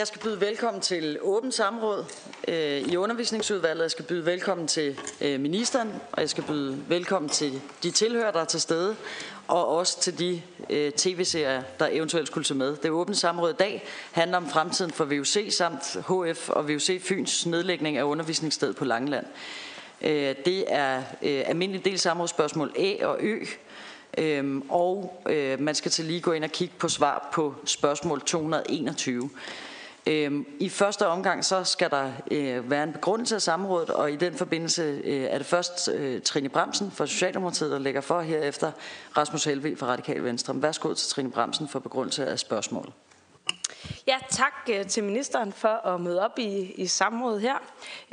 Jeg skal byde velkommen til åbent samråd øh, i undervisningsudvalget. Jeg skal byde velkommen til øh, ministeren, og jeg skal byde velkommen til de tilhører, der er til stede, og også til de øh, tv-serier, der eventuelt skulle se med. Det åbne samråd i dag handler om fremtiden for VUC samt HF og VUC Fyns nedlægning af undervisningssted på Langeland. Øh, det er øh, almindelig del samrådsspørgsmål A og Ø, Øhm, og øh, man skal til lige gå ind og kigge på svar på spørgsmål 221. Øhm, I første omgang så skal der øh, være en begrundelse af samrådet, og i den forbindelse øh, er det først øh, Trine Bremsen fra Socialdemokratiet, der lægger for herefter Rasmus Helve fra Radikal Venstre. Værsgo til Trine Bremsen for begrundelse af spørgsmålet. Ja, tak til ministeren for at møde op i, i samrådet her.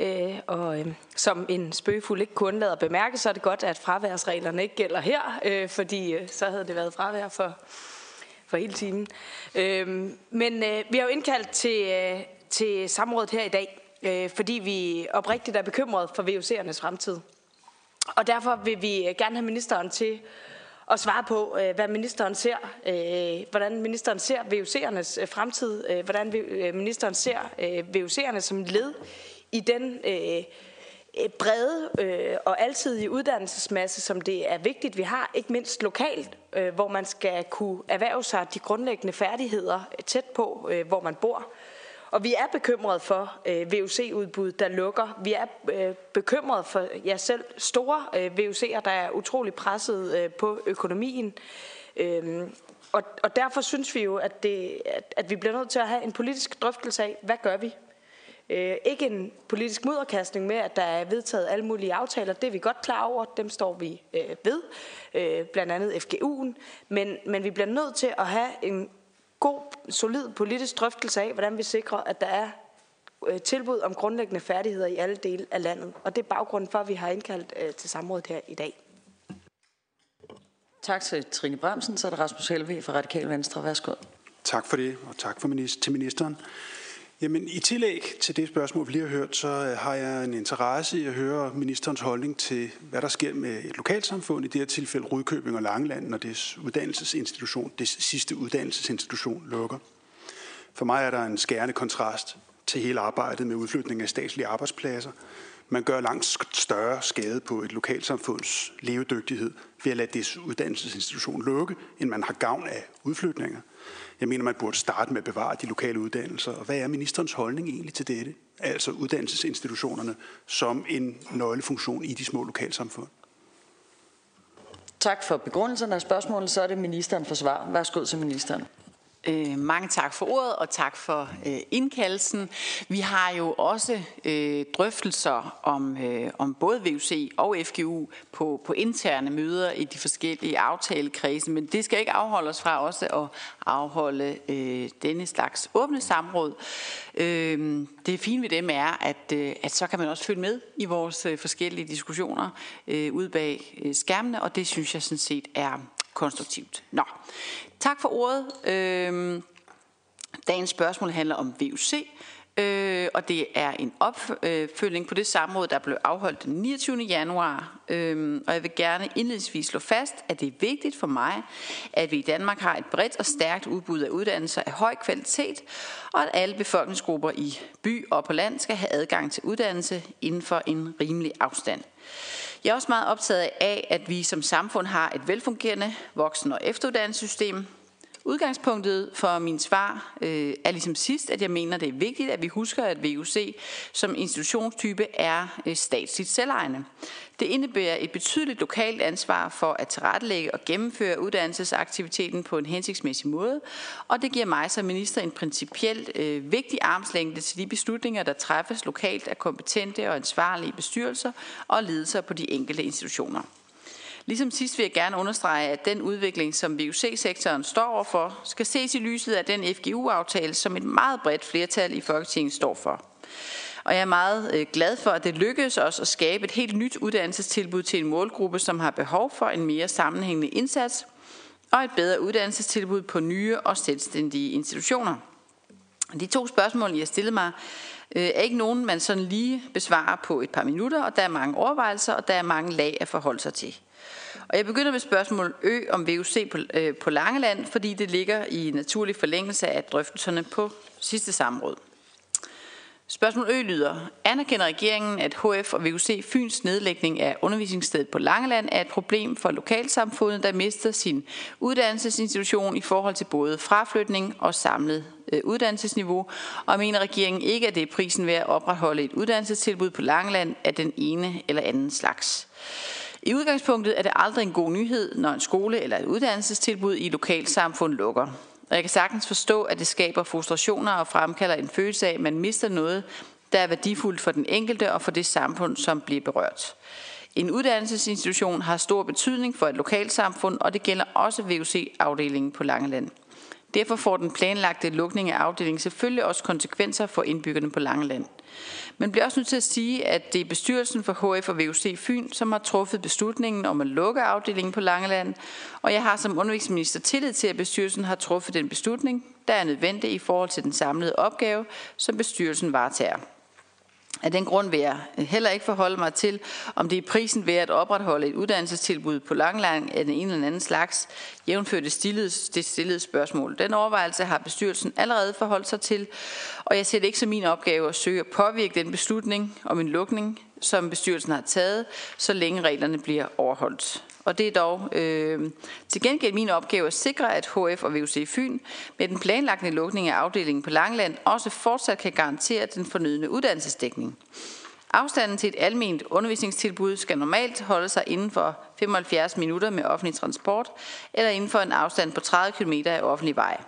Øh, og øh, som en spøgefuld ikke kunne undlade at bemærke, så er det godt, at fraværsreglerne ikke gælder her, øh, fordi øh, så havde det været fravær for, for hele timen. Øhm, men øh, vi har jo indkaldt til, øh, til samrådet her i dag, øh, fordi vi oprigtigt er bekymrede for VUC'ernes fremtid. Og derfor vil vi øh, gerne have ministeren til at svare på, øh, hvad ministeren ser, øh, hvordan ministeren ser VUC'ernes øh, fremtid, øh, hvordan øh, ministeren ser VUC'erne som led i den brede øh, og altidige uddannelsesmasse, som det er vigtigt, vi har, ikke mindst lokalt, øh, hvor man skal kunne erhverve sig de grundlæggende færdigheder tæt på, øh, hvor man bor. Og vi er bekymrede for øh, VUC-udbud, der lukker. Vi er øh, bekymrede for ja, selv store øh, VUC'er, der er utrolig presset øh, på økonomien. Øhm, og, og derfor synes vi jo, at, det, at, at vi bliver nødt til at have en politisk drøftelse af, hvad gør vi? Øh, ikke en politisk mudderkastning med, at der er vedtaget alle mulige aftaler. Det er vi godt klar over. Dem står vi øh, ved. Øh, blandt andet FGU'en. Men, men vi bliver nødt til at have en god, solid politisk drøftelse af, hvordan vi sikrer, at der er øh, tilbud om grundlæggende færdigheder i alle dele af landet. Og det er baggrunden for, at vi har indkaldt øh, til samrådet her i dag. Tak til Trine Bremsen, så er det Rasmus Helve fra Radikal Venstre. Værsgo. Tak for det, og tak for minister, til ministeren. Jamen, i tillæg til det spørgsmål, vi lige har hørt, så øh, har jeg en interesse i at høre ministerens holdning til, hvad der sker med et lokalsamfund, i det her tilfælde Rudkøbing og Langeland, når det uddannelsesinstitution, det sidste uddannelsesinstitution lukker. For mig er der en skærende kontrast til hele arbejdet med udflytning af statslige arbejdspladser. Man gør langt større skade på et lokalsamfunds levedygtighed ved at lade dets uddannelsesinstitution lukke, end man har gavn af udflytninger. Jeg mener, man burde starte med at bevare de lokale uddannelser. Og hvad er ministerens holdning egentlig til dette? Altså uddannelsesinstitutionerne som en nøglefunktion i de små lokalsamfund. Tak for begrundelsen af spørgsmålet. Så er det ministeren for svar. Værsgo til ministeren. Øh, mange tak for ordet, og tak for øh, indkaldelsen. Vi har jo også øh, drøftelser om, øh, om både VUC og FGU på, på interne møder i de forskellige aftalekredse, men det skal ikke afholde os fra også at afholde øh, denne slags åbne samråd. Øh, det fine ved dem er, at, øh, at så kan man også følge med i vores øh, forskellige diskussioner øh, ude bag øh, skærmene, og det synes jeg sådan set er konstruktivt. Nå, tak for ordet. Øh, dagens spørgsmål handler om VUC, øh, og det er en opfølgning på det samråd, der blev afholdt den 29. januar. Øh, og jeg vil gerne indledningsvis slå fast, at det er vigtigt for mig, at vi i Danmark har et bredt og stærkt udbud af uddannelser af høj kvalitet, og at alle befolkningsgrupper i by og på land skal have adgang til uddannelse inden for en rimelig afstand. Jeg er også meget optaget af, at vi som samfund har et velfungerende voksen- og efteruddannelsessystem. Udgangspunktet for min svar øh, er ligesom sidst, at jeg mener, det er vigtigt, at vi husker, at VUC som institutionstype er øh, statsligt selvejende. Det indebærer et betydeligt lokalt ansvar for at tilrettelægge og gennemføre uddannelsesaktiviteten på en hensigtsmæssig måde, og det giver mig som minister en principielt øh, vigtig armslængde til de beslutninger, der træffes lokalt af kompetente og ansvarlige bestyrelser og ledelser på de enkelte institutioner. Ligesom sidst vil jeg gerne understrege, at den udvikling, som VUC-sektoren står overfor, skal ses i lyset af den FGU-aftale, som et meget bredt flertal i Folketinget står for. Og jeg er meget øh, glad for, at det lykkedes os at skabe et helt nyt uddannelsestilbud til en målgruppe, som har behov for en mere sammenhængende indsats og et bedre uddannelsestilbud på nye og selvstændige institutioner. De to spørgsmål, jeg har stillet mig, Øh, er ikke nogen, man sådan lige besvarer på et par minutter, og der er mange overvejelser, og der er mange lag at forholde sig til. Og jeg begynder med spørgsmål Ø om VUC på, øh, på Langeland, fordi det ligger i naturlig forlængelse af drøftelserne på sidste samråd. Spørgsmål Ø lyder, anerkender regeringen, at HF og VUC Fyns nedlægning af undervisningsstedet på Langeland er et problem for lokalsamfundet, der mister sin uddannelsesinstitution i forhold til både fraflytning og samlet øh, uddannelsesniveau, og mener regeringen ikke, at det er prisen ved at opretholde et uddannelsestilbud på Langeland af den ene eller anden slags. I udgangspunktet er det aldrig en god nyhed, når en skole eller et uddannelsestilbud i lokalsamfund lukker. Og jeg kan sagtens forstå, at det skaber frustrationer og fremkalder en følelse af, at man mister noget, der er værdifuldt for den enkelte og for det samfund, som bliver berørt. En uddannelsesinstitution har stor betydning for et lokalsamfund, og det gælder også VUC-afdelingen på Langeland. Derfor får den planlagte lukning af afdelingen selvfølgelig også konsekvenser for indbyggerne på Langeland. Men bliver også nødt til at sige, at det er bestyrelsen for HF og VUC Fyn, som har truffet beslutningen om at lukke afdelingen på Langeland, og jeg har som undervisningsminister tillid til, at bestyrelsen har truffet den beslutning, der er nødvendig i forhold til den samlede opgave, som bestyrelsen varetager. Af den grund vil jeg øh, heller ikke forholde mig til, om det er prisen ved at opretholde et uddannelsestilbud på Langlang af den ene eller anden slags, jævnført det stillede, det stillede spørgsmål. Den overvejelse har bestyrelsen allerede forholdt sig til, og jeg ser det ikke som min opgave at søge at påvirke den beslutning om en lukning, som bestyrelsen har taget, så længe reglerne bliver overholdt. Og det er dog øh, til gengæld min opgave at sikre, at HF og VUC Fyn med den planlagte lukning af afdelingen på Langland også fortsat kan garantere den fornødne uddannelsesdækning. Afstanden til et almindeligt undervisningstilbud skal normalt holde sig inden for 75 minutter med offentlig transport, eller inden for en afstand på 30 km af offentlig vej.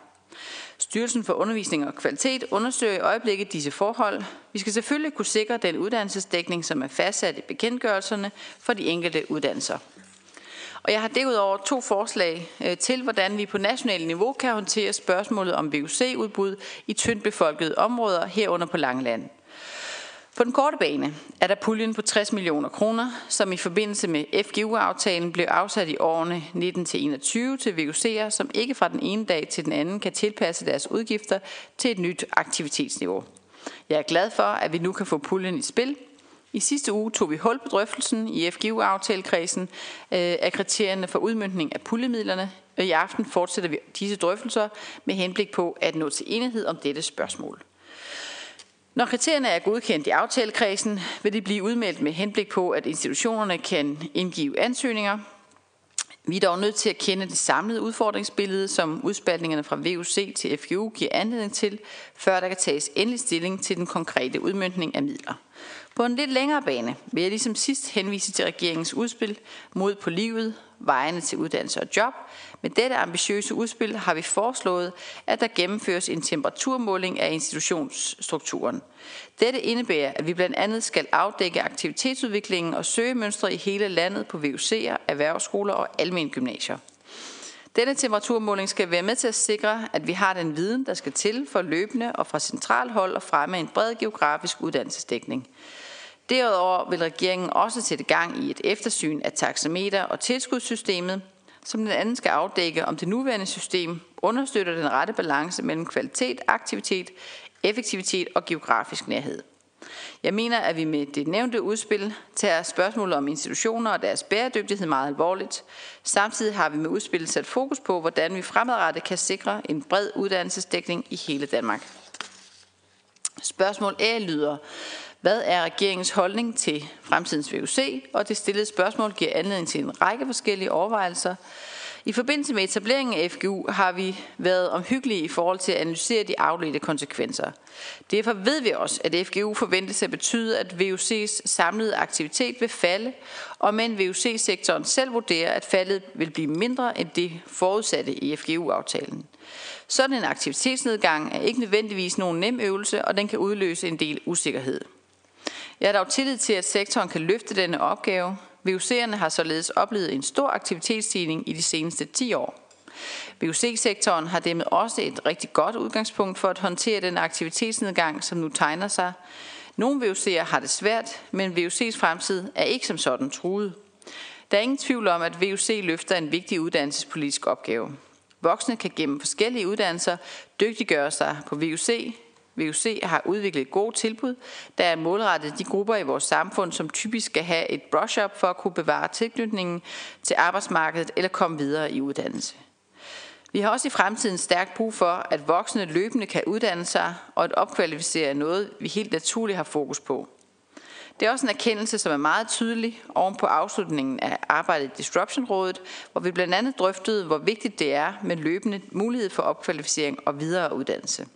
Styrelsen for Undervisning og Kvalitet undersøger i øjeblikket disse forhold. Vi skal selvfølgelig kunne sikre den uddannelsesdækning, som er fastsat i bekendtgørelserne for de enkelte uddannelser. Og jeg har derudover to forslag øh, til, hvordan vi på national niveau kan håndtere spørgsmålet om VUC-udbud i tyndt befolkede områder herunder på Langeland. På den korte bane er der puljen på 60 millioner kroner, som i forbindelse med FGU-aftalen blev afsat i årene 19-21 til VUC'er, som ikke fra den ene dag til den anden kan tilpasse deres udgifter til et nyt aktivitetsniveau. Jeg er glad for, at vi nu kan få puljen i spil, i sidste uge tog vi hul på drøftelsen i FGU-aftalekredsen øh, af kriterierne for udmyndning af puljemidlerne. I aften fortsætter vi disse drøftelser med henblik på at nå til enighed om dette spørgsmål. Når kriterierne er godkendt i aftalekredsen, vil det blive udmeldt med henblik på, at institutionerne kan indgive ansøgninger. Vi er dog nødt til at kende det samlede udfordringsbillede, som udspaltningerne fra VUC til FGU giver anledning til, før der kan tages endelig stilling til den konkrete udmyndning af midler. På en lidt længere bane vil jeg ligesom sidst henvise til regeringens udspil mod på livet, vejene til uddannelse og job. Med dette ambitiøse udspil har vi foreslået, at der gennemføres en temperaturmåling af institutionsstrukturen. Dette indebærer, at vi blandt andet skal afdække aktivitetsudviklingen og søgemønstre i hele landet på VUC'er, erhvervsskoler og almen gymnasier. Denne temperaturmåling skal være med til at sikre, at vi har den viden, der skal til for løbende og fra central hold og fremme en bred geografisk uddannelsesdækning. Derudover vil regeringen også sætte gang i et eftersyn af taxameter- og tilskudssystemet, som den anden skal afdække, om det nuværende system understøtter den rette balance mellem kvalitet, aktivitet, effektivitet og geografisk nærhed. Jeg mener, at vi med det nævnte udspil tager spørgsmålet om institutioner og deres bæredygtighed meget alvorligt. Samtidig har vi med udspillet sat fokus på, hvordan vi fremadrettet kan sikre en bred uddannelsesdækning i hele Danmark. Spørgsmål A lyder, hvad er regeringens holdning til fremtidens VUC? Og det stillede spørgsmål giver anledning til en række forskellige overvejelser. I forbindelse med etableringen af FGU har vi været omhyggelige i forhold til at analysere de afledte konsekvenser. Derfor ved vi også, at FGU forventes at betyde, at VUC's samlede aktivitet vil falde, og men VUC-sektoren selv vurderer, at faldet vil blive mindre end det forudsatte i FGU-aftalen. Sådan en aktivitetsnedgang er ikke nødvendigvis nogen nem øvelse, og den kan udløse en del usikkerhed. Jeg er dog tillid til, at sektoren kan løfte denne opgave. VUC'erne har således oplevet en stor aktivitetsstigning i de seneste 10 år. VUC-sektoren har dermed også et rigtig godt udgangspunkt for at håndtere den aktivitetsnedgang, som nu tegner sig. Nogle VUC'er har det svært, men VUC's fremtid er ikke som sådan truet. Der er ingen tvivl om, at VUC løfter en vigtig uddannelsespolitisk opgave. Voksne kan gennem forskellige uddannelser dygtiggøre sig på VUC, VUC har udviklet gode tilbud, der er målrettet de grupper i vores samfund, som typisk skal have et brush-up for at kunne bevare tilknytningen til arbejdsmarkedet eller komme videre i uddannelse. Vi har også i fremtiden stærkt brug for, at voksne løbende kan uddanne sig, og at opkvalificere noget, vi helt naturligt har fokus på. Det er også en erkendelse, som er meget tydelig oven på afslutningen af arbejdet i Disruption-rådet, hvor vi blandt andet drøftede, hvor vigtigt det er med løbende mulighed for opkvalificering og videre uddannelse.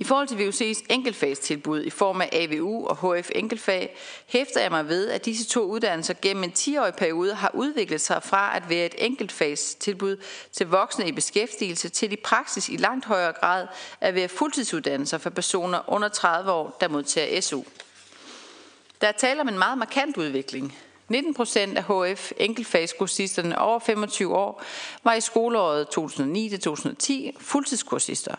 I forhold til VUC's enkeltfagstilbud i form af AVU og HF enkeltfag, hæfter jeg mig ved, at disse to uddannelser gennem en 10-årig periode har udviklet sig fra at være et enkeltfagstilbud til voksne i beskæftigelse til i praksis i langt højere grad at være fuldtidsuddannelser for personer under 30 år, der modtager SU. Der er tale om en meget markant udvikling. 19 procent af HF enkeltfagskursisterne over 25 år var i skoleåret 2009-2010 fuldtidskursister.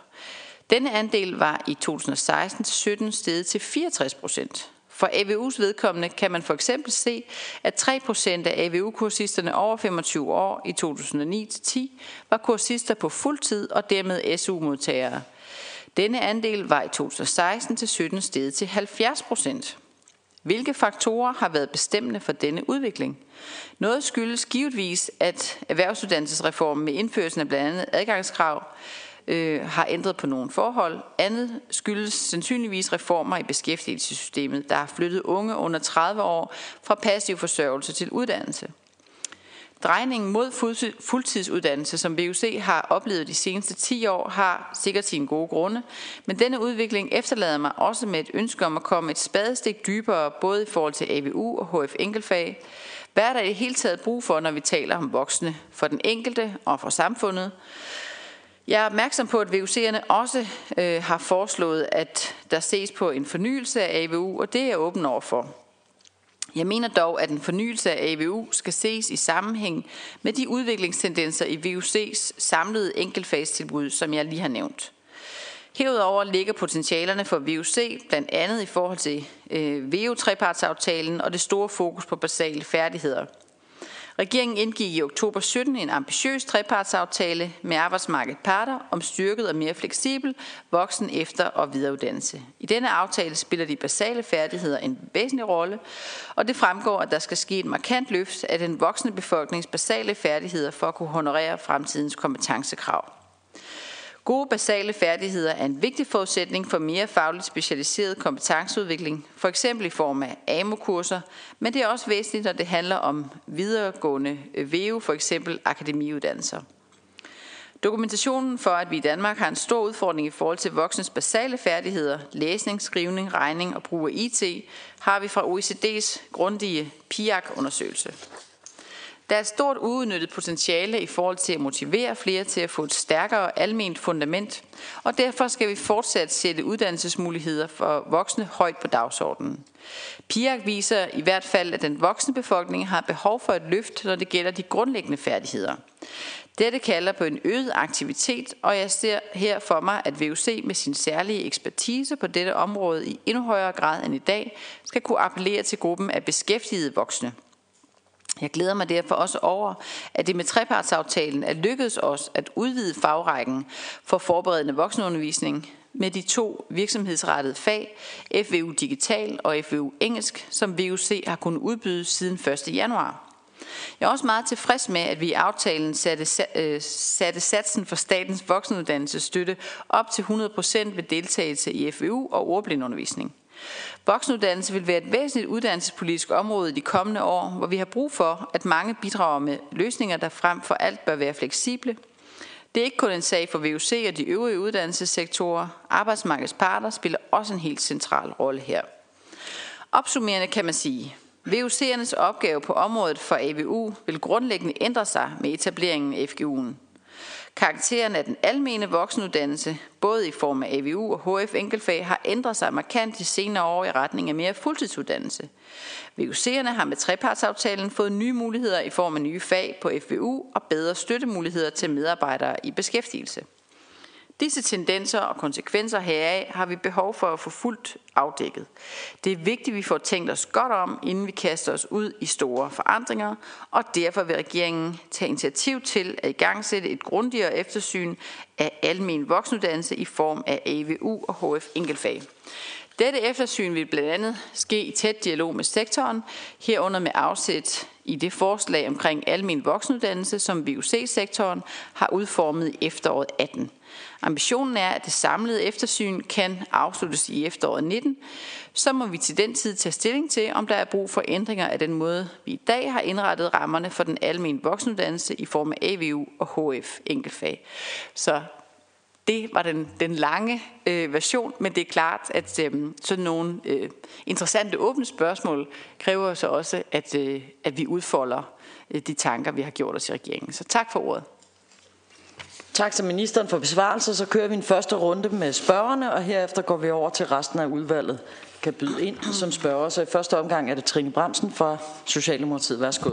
Denne andel var i 2016-17 steget til 64 procent. For AVU's vedkommende kan man for eksempel se, at 3 procent af AVU-kursisterne over 25 år i 2009-10 var kursister på fuldtid og dermed SU-modtagere. Denne andel var i 2016-17 steget til 70 procent. Hvilke faktorer har været bestemmende for denne udvikling? Noget skyldes givetvis, at erhvervsuddannelsesreformen med indførelsen af blandt andet adgangskrav øh, har ændret på nogle forhold. Andet skyldes sandsynligvis reformer i beskæftigelsessystemet, der har flyttet unge under 30 år fra passiv forsørgelse til uddannelse. Drejningen mod fuldtidsuddannelse, som VUC har oplevet de seneste 10 år, har sikkert sine gode grunde, men denne udvikling efterlader mig også med et ønske om at komme et spadestik dybere, både i forhold til AVU og HF enkeltfag. Hvad er der i det hele taget brug for, når vi taler om voksne, for den enkelte og for samfundet? Jeg er opmærksom på, at VUC'erne også øh, har foreslået, at der ses på en fornyelse af AVU, og det er jeg åben over for. Jeg mener dog, at en fornyelse af AVU skal ses i sammenhæng med de udviklingstendenser i VUC's samlede enkeltfagstilbud, som jeg lige har nævnt. Herudover ligger potentialerne for VUC blandt andet i forhold til øh, VU-trepartsaftalen og det store fokus på basale færdigheder – Regeringen indgik i oktober 17 en ambitiøs trepartsaftale med arbejdsmarkedet parter om styrket og mere fleksibel voksen efter- og videreuddannelse. I denne aftale spiller de basale færdigheder en væsentlig rolle, og det fremgår, at der skal ske et markant løft af den voksne befolknings basale færdigheder for at kunne honorere fremtidens kompetencekrav. Gode basale færdigheder er en vigtig forudsætning for mere fagligt specialiseret kompetenceudvikling, for eksempel i form af AMO-kurser, men det er også væsentligt, når det handler om videregående øh, VEU, for eksempel akademiuddannelser. Dokumentationen for, at vi i Danmark har en stor udfordring i forhold til voksnes basale færdigheder, læsning, skrivning, regning og brug af IT, har vi fra OECD's grundige PIAC-undersøgelse. Der er stort uudnyttet potentiale i forhold til at motivere flere til at få et stærkere alment fundament, og derfor skal vi fortsat sætte uddannelsesmuligheder for voksne højt på dagsordenen. PIAC viser i hvert fald, at den voksne befolkning har behov for et løft, når det gælder de grundlæggende færdigheder. Dette kalder på en øget aktivitet, og jeg ser her for mig, at VUC med sin særlige ekspertise på dette område i endnu højere grad end i dag skal kunne appellere til gruppen af beskæftigede voksne – jeg glæder mig derfor også over, at det med trepartsaftalen er lykkedes os at udvide fagrækken for forberedende voksenundervisning med de to virksomhedsrettede fag, FVU Digital og FVU Engelsk, som VUC har kunnet udbyde siden 1. januar. Jeg er også meget tilfreds med, at vi i aftalen satte, øh, satte satsen for statens voksenuddannelsesstøtte op til 100% ved deltagelse i FVU og ordblindundervisning. Voksenuddannelse vil være et væsentligt uddannelsespolitisk område i de kommende år, hvor vi har brug for, at mange bidrager med løsninger, der frem for alt bør være fleksible. Det er ikke kun en sag for VUC og de øvrige uddannelsessektorer. Arbejdsmarkedets parter spiller også en helt central rolle her. Opsummerende kan man sige, VUC'ernes opgave på området for AVU vil grundlæggende ændre sig med etableringen af FGU'en. Karakteren af den almene voksenuddannelse, både i form af AVU og HF enkeltfag, har ændret sig markant de senere år i retning af mere fuldtidsuddannelse. VUC'erne har med trepartsaftalen fået nye muligheder i form af nye fag på FVU og bedre støttemuligheder til medarbejdere i beskæftigelse. Disse tendenser og konsekvenser heraf har vi behov for at få fuldt afdækket. Det er vigtigt, at vi får tænkt os godt om, inden vi kaster os ud i store forandringer, og derfor vil regeringen tage initiativ til at igangsætte et grundigere eftersyn af almen voksenuddannelse i form af AVU og HF enkeltfag. Dette eftersyn vil blandt andet ske i tæt dialog med sektoren, herunder med afsæt i det forslag omkring almen voksenuddannelse, som VUC-sektoren har udformet i efteråret 18. Ambitionen er, at det samlede eftersyn kan afsluttes i efteråret 19. Så må vi til den tid tage stilling til, om der er brug for ændringer af den måde, vi i dag har indrettet rammerne for den almen voksenuddannelse i form af AVU og HF enkeltfag. Så det var den, den lange øh, version, men det er klart, at øh, sådan nogle øh, interessante åbne spørgsmål kræver så også, at, øh, at vi udfolder øh, de tanker, vi har gjort os i regeringen. Så tak for ordet. Tak til ministeren for besvarelser. Så kører vi en første runde med spørgerne, og herefter går vi over til resten af udvalget kan byde ind som spørger. Så i første omgang er det Trine Bremsen fra Socialdemokratiet. Værsgo.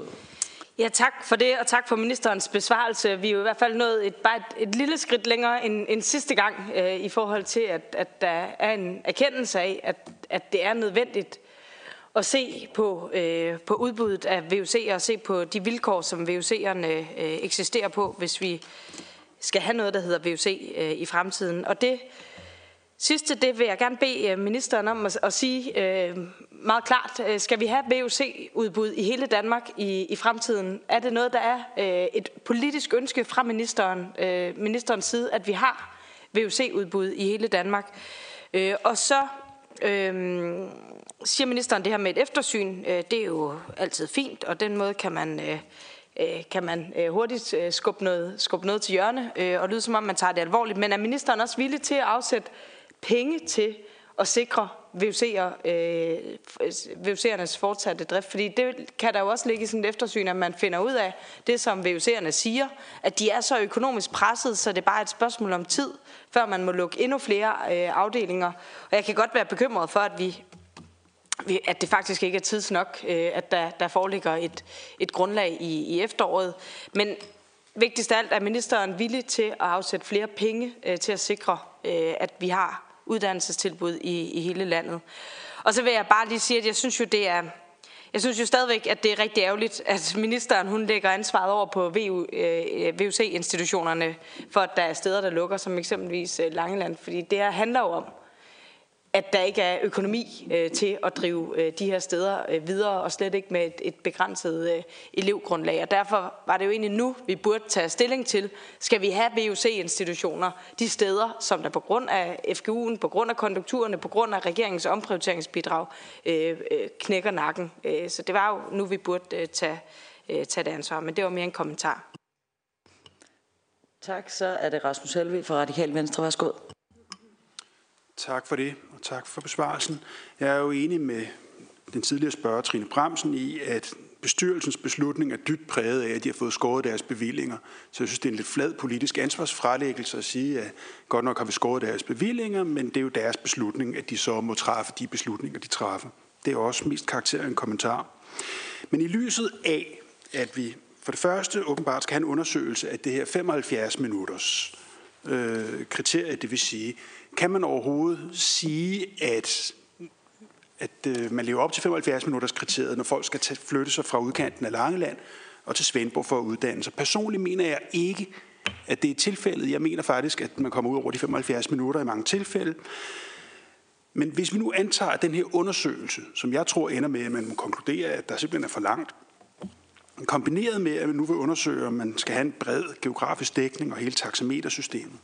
Ja, tak for det, og tak for ministerens besvarelse. Vi er jo i hvert fald nået et, bare et, et lille skridt længere end, end sidste gang øh, i forhold til, at, at der er en erkendelse af, at, at det er nødvendigt at se på, øh, på udbuddet af VUC'er og se på de vilkår, som VUC'erne øh, eksisterer på, hvis vi skal have noget, der hedder VUC øh, i fremtiden. Og det sidste, det vil jeg gerne bede øh, ministeren om at, at sige øh, meget klart. Øh, skal vi have VUC-udbud i hele Danmark i, i fremtiden? Er det noget, der er øh, et politisk ønske fra ministeren, øh, ministerens side, at vi har VUC-udbud i hele Danmark? Øh, og så øh, siger ministeren det her med et eftersyn. Øh, det er jo altid fint, og den måde kan man... Øh, øh kan man hurtigt skubbe noget, skubbe noget til hjørne og lyde som om, man tager det alvorligt. Men er ministeren også villig til at afsætte penge til at sikre VUC'er, øh, VUC'ernes fortsatte drift. Fordi det kan der jo også ligge i sådan et eftersyn, at man finder ud af det, som VUC'erne siger, at de er så økonomisk presset, så det er bare et spørgsmål om tid, før man må lukke endnu flere øh, afdelinger. Og jeg kan godt være bekymret for, at vi at det faktisk ikke er tidsnok, øh, at der, der foreligger et, et grundlag i, i efteråret. Men vigtigst af alt er ministeren villig til at afsætte flere penge øh, til at sikre, øh, at vi har uddannelsestilbud i, i hele landet. Og så vil jeg bare lige sige, at jeg synes jo, det er, jeg synes jo stadigvæk, at det er rigtig ærgerligt, at ministeren hun lægger ansvaret over på VU, øh, VUC-institutionerne, for at der er steder, der lukker, som eksempelvis øh, Langeland. Fordi det her handler jo om, at der ikke er økonomi øh, til at drive øh, de her steder øh, videre, og slet ikke med et, et begrænset øh, elevgrundlag. Og derfor var det jo egentlig nu, vi burde tage stilling til, skal vi have VUC-institutioner de steder, som der på grund af FGU'en, på grund af konjunkturerne, på grund af regeringens omprioriteringsbidrag øh, øh, knækker nakken. Øh, så det var jo nu, vi burde øh, tage, øh, tage det ansvar, men det var mere en kommentar. Tak, så er det Rasmus Helve fra Radikal Venstre. Værsgo. Tak for det, og tak for besvarelsen. Jeg er jo enig med den tidligere spørger, Trine Bremsen, i, at bestyrelsens beslutning er dybt præget af, at de har fået skåret deres bevillinger. Så jeg synes, det er en lidt flad politisk ansvarsfralæggelse at sige, at godt nok har vi skåret deres bevillinger, men det er jo deres beslutning, at de så må træffe de beslutninger, de træffer. Det er også mest karakter en kommentar. Men i lyset af, at vi for det første åbenbart skal have en undersøgelse af det her 75 minutters øh, kriterie, det vil sige, kan man overhovedet sige, at, at øh, man lever op til 75 minutters kriteriet, når folk skal tage, flytte sig fra udkanten af Langeland og til Svendborg for at uddanne sig? Personligt mener jeg ikke, at det er tilfældet. Jeg mener faktisk, at man kommer ud over de 75 minutter i mange tilfælde. Men hvis vi nu antager, at den her undersøgelse, som jeg tror ender med, at man konkluderer, konkludere, at der simpelthen er for langt, kombineret med, at man nu vil undersøge, om man skal have en bred geografisk dækning og hele taxametersystemet,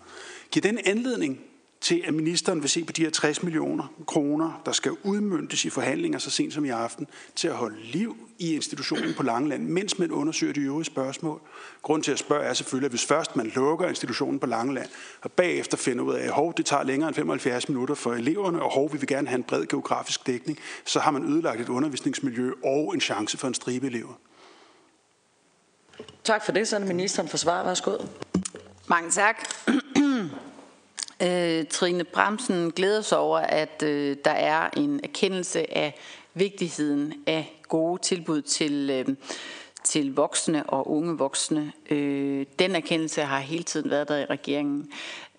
giver den anledning til, at ministeren vil se på de her 60 millioner kroner, der skal udmyndtes i forhandlinger så sent som i aften, til at holde liv i institutionen på Langeland, mens man undersøger de øvrige spørgsmål. Grunden til at spørge er selvfølgelig, at hvis først man lukker institutionen på Langeland, og bagefter finder ud af, at hov, det tager længere end 75 minutter for eleverne, og hov, vi vil gerne have en bred geografisk dækning, så har man ødelagt et undervisningsmiljø og en chance for en stribe elever. Tak for det, så er det ministeren for svar. Værsgo. Mange tak. øh, Trine Bremsen glæder sig over, at øh, der er en erkendelse af vigtigheden af gode tilbud til, øh, til voksne og unge voksne. Øh, den erkendelse har hele tiden været der i regeringen,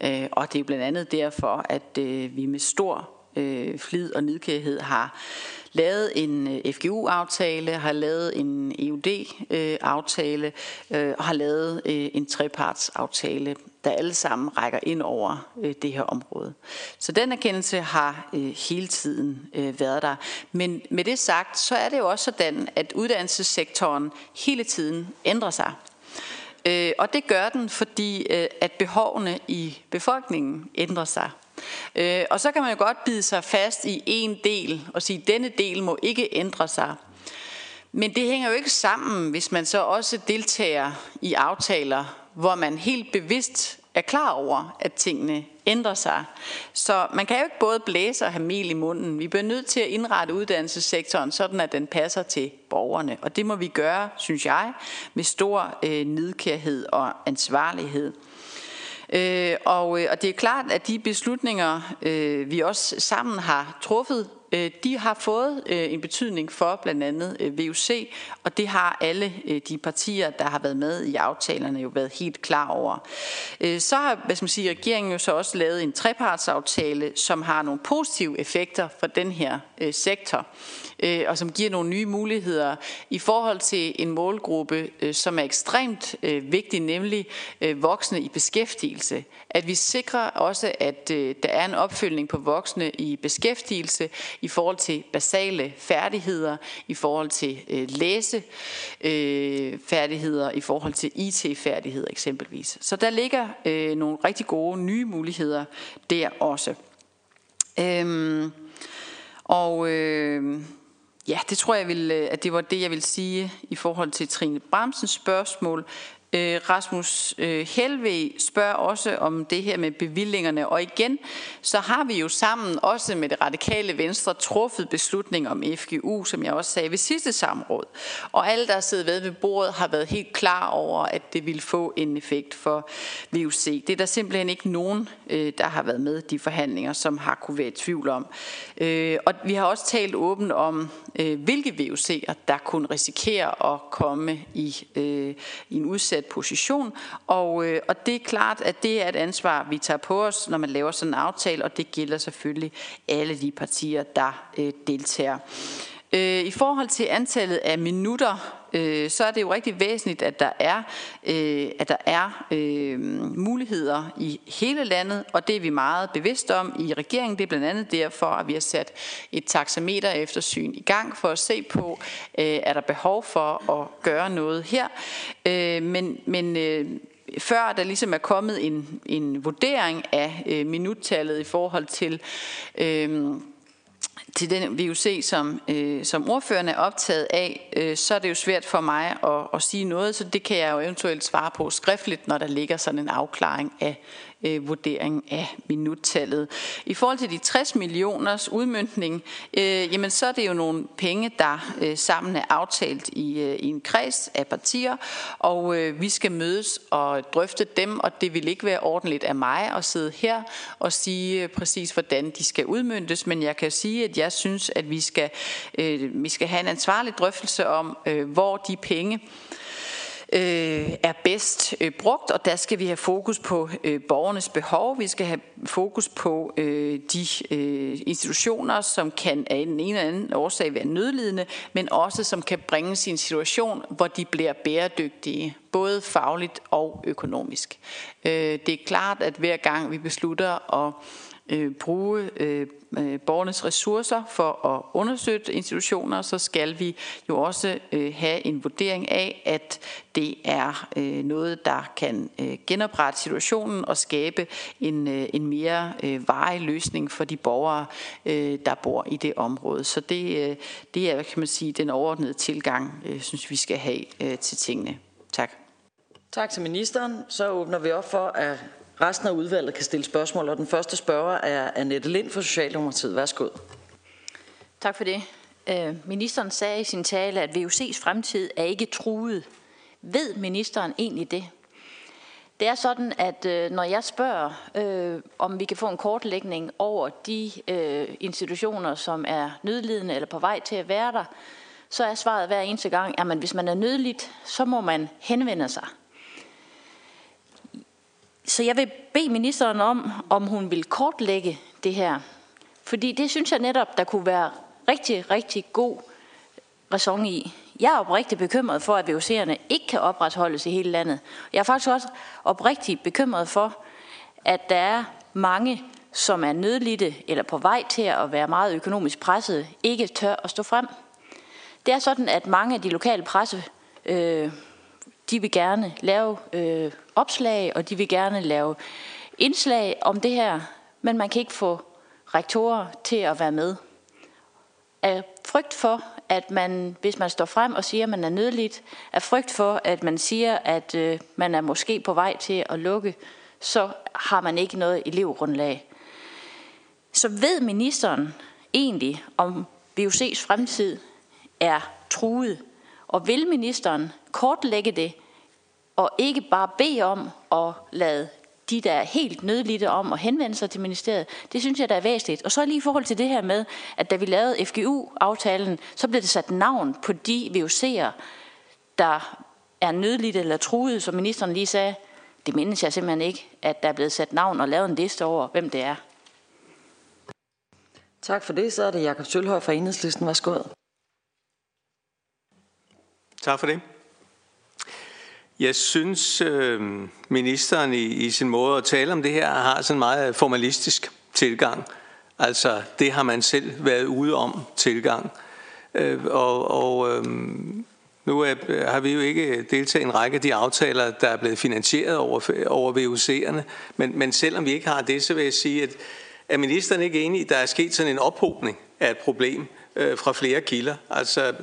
øh, og det er blandt andet derfor, at øh, vi med stor øh, flid og nidkærhed har lavet en øh, FGU-aftale, har lavet en EUD-aftale øh, øh, og har lavet en trepartsaftale, der alle sammen rækker ind over det her område. Så den erkendelse har hele tiden været der. Men med det sagt, så er det jo også sådan, at uddannelsessektoren hele tiden ændrer sig. Og det gør den, fordi at behovene i befolkningen ændrer sig. Øh, og så kan man jo godt bide sig fast i en del og sige, at denne del må ikke ændre sig. Men det hænger jo ikke sammen, hvis man så også deltager i aftaler, hvor man helt bevidst er klar over, at tingene ændrer sig. Så man kan jo ikke både blæse og have mel i munden. Vi bliver nødt til at indrette uddannelsessektoren, sådan at den passer til borgerne. Og det må vi gøre, synes jeg, med stor øh, nidkærhed og ansvarlighed. Øh, og, øh, og det er klart, at de beslutninger, øh, vi også sammen har truffet, Øh, de har fået øh, en betydning for blandt andet øh, VUC, og det har alle de partier, der har været med i aftalerne, jo været helt klar over. Så har hvad skal man sige, regeringen jo så også lavet en trepartsaftale, som har nogle positive effekter for den her sektor og som giver nogle nye muligheder i forhold til en målgruppe, som er ekstremt vigtig, nemlig voksne i beskæftigelse. At vi sikrer også, at øh, der er en opfølgning på voksne i beskæftigelse i forhold til basale færdigheder, i forhold til øh, læsefærdigheder, øh, i forhold til IT-færdigheder eksempelvis. Så der ligger øh, nogle rigtig gode nye muligheder der også. Øhm, og øh, Ja, det tror jeg, vil, øh, at det var det, jeg vil sige i forhold til Trine Bramsens spørgsmål. Øh, Rasmus øh, Helve spørger også om det her med bevillingerne, og igen, så har vi jo sammen også med det radikale venstre truffet beslutning om FGU, som jeg også sagde ved sidste samråd. Og alle, der sidder ved ved bordet, har været helt klar over, at det ville få en effekt for VUC. Det er der simpelthen ikke nogen, øh, der har været med i de forhandlinger, som har kunne være i tvivl om. Øh, og vi har også talt åbent om, øh, hvilke VUC'er, der kunne risikere at komme i, øh, i en udsat udsat position, og, øh, og det er klart, at det er et ansvar, vi tager på os, når man laver sådan en aftale, og det gælder selvfølgelig alle de partier, der øh, deltager. Øh, I forhold til antallet af minutter, øh, så er det jo rigtig væsentligt, at der er, øh, at der er øh, muligheder i hele landet, og det er vi meget bevidst om i regeringen. Det er blandt andet derfor, at vi har sat et taxameter eftersyn i gang for at se på, øh, er der behov for at gøre noget her. Øh, men men øh, før der ligesom er kommet en, en vurdering af øh, minuttallet i forhold til øh, til den VUC, som, øh, som ordførende er optaget af, øh, så er det jo svært for mig at, at sige noget, så det kan jeg jo eventuelt svare på skriftligt, når der ligger sådan en afklaring af, øh, vurdering af minuttallet. I forhold til de 60 millioners udmyndning, øh, jamen så er det jo nogle penge, der øh, sammen er aftalt i, øh, i en kreds af partier, og øh, vi skal mødes og drøfte dem, og det vil ikke være ordentligt af mig at sidde her og sige øh, præcis, hvordan de skal udmyndtes, men jeg kan sige, at jeg synes, at vi skal, øh, vi skal have en ansvarlig drøftelse om, øh, hvor de penge, øh, er bedst øh, brugt, og der skal vi have fokus på øh, borgernes behov. Vi skal have fokus på øh, de øh, institutioner, som kan af en eller anden årsag være nødlidende, men også som kan bringe sin situation, hvor de bliver bæredygtige, både fagligt og økonomisk. Øh, det er klart, at hver gang vi beslutter at øh, bruge øh, øh, borgernes ressourcer for at understøtte institutioner, så skal vi jo også øh, have en vurdering af, at det er øh, noget, der kan øh, genoprette situationen og skabe en, øh, en mere øh, varig løsning for de borgere, øh, der bor i det område. Så det, øh, det er, kan man sige, den overordnede tilgang, øh, synes vi skal have øh, til tingene. Tak. Tak til ministeren. Så åbner vi op for, at Resten af udvalget kan stille spørgsmål, og den første spørger er Annette Lind fra Socialdemokratiet. Værsgo. Tak for det. Øh, ministeren sagde i sin tale, at VUC's fremtid er ikke truet. Ved ministeren egentlig det? Det er sådan, at øh, når jeg spørger, øh, om vi kan få en kortlægning over de øh, institutioner, som er nødlidende eller på vej til at være der, så er svaret hver eneste gang, at hvis man er nødligt, så må man henvende sig. Så jeg vil bede ministeren om, om hun vil kortlægge det her. Fordi det synes jeg netop, der kunne være rigtig, rigtig god ræson i. Jeg er oprigtigt bekymret for, at VUC'erne ikke kan opretholdes i hele landet. Jeg er faktisk også oprigtigt bekymret for, at der er mange, som er nødlidte eller på vej til at være meget økonomisk presset, ikke tør at stå frem. Det er sådan, at mange af de lokale presse, øh, de vil gerne lave øh, opslag, og de vil gerne lave indslag om det her, men man kan ikke få rektorer til at være med. Af frygt for, at man, hvis man står frem og siger, at man er nødligt, af frygt for, at man siger, at øh, man er måske på vej til at lukke, så har man ikke noget elevgrundlag. Så ved ministeren egentlig, om VUC's fremtid er truet? Og vil ministeren kortlægge det, og ikke bare bede om at lade de, der er helt nødlidte om at henvende sig til ministeriet, det synes jeg, der er væsentligt. Og så lige i forhold til det her med, at da vi lavede FGU-aftalen, så blev det sat navn på de VUC'er, der er nødlidte eller truet, som ministeren lige sagde. Det mindes jeg simpelthen ikke, at der er blevet sat navn og lavet en liste over, hvem det er. Tak for det. Så er det Jakob Sølhøj fra Enhedslisten. Værsgo. Tak for det. Jeg synes, øh, ministeren i, i sin måde at tale om det her har sådan en meget formalistisk tilgang. Altså, det har man selv været ude om tilgang. Øh, og og øh, nu er, har vi jo ikke deltaget i en række af de aftaler, der er blevet finansieret over, over VUC'erne. Men, men selvom vi ikke har det, så vil jeg sige, at er ministeren ikke enig i, at der er sket sådan en ophobning af et problem? øh, fra flere kilder. Altså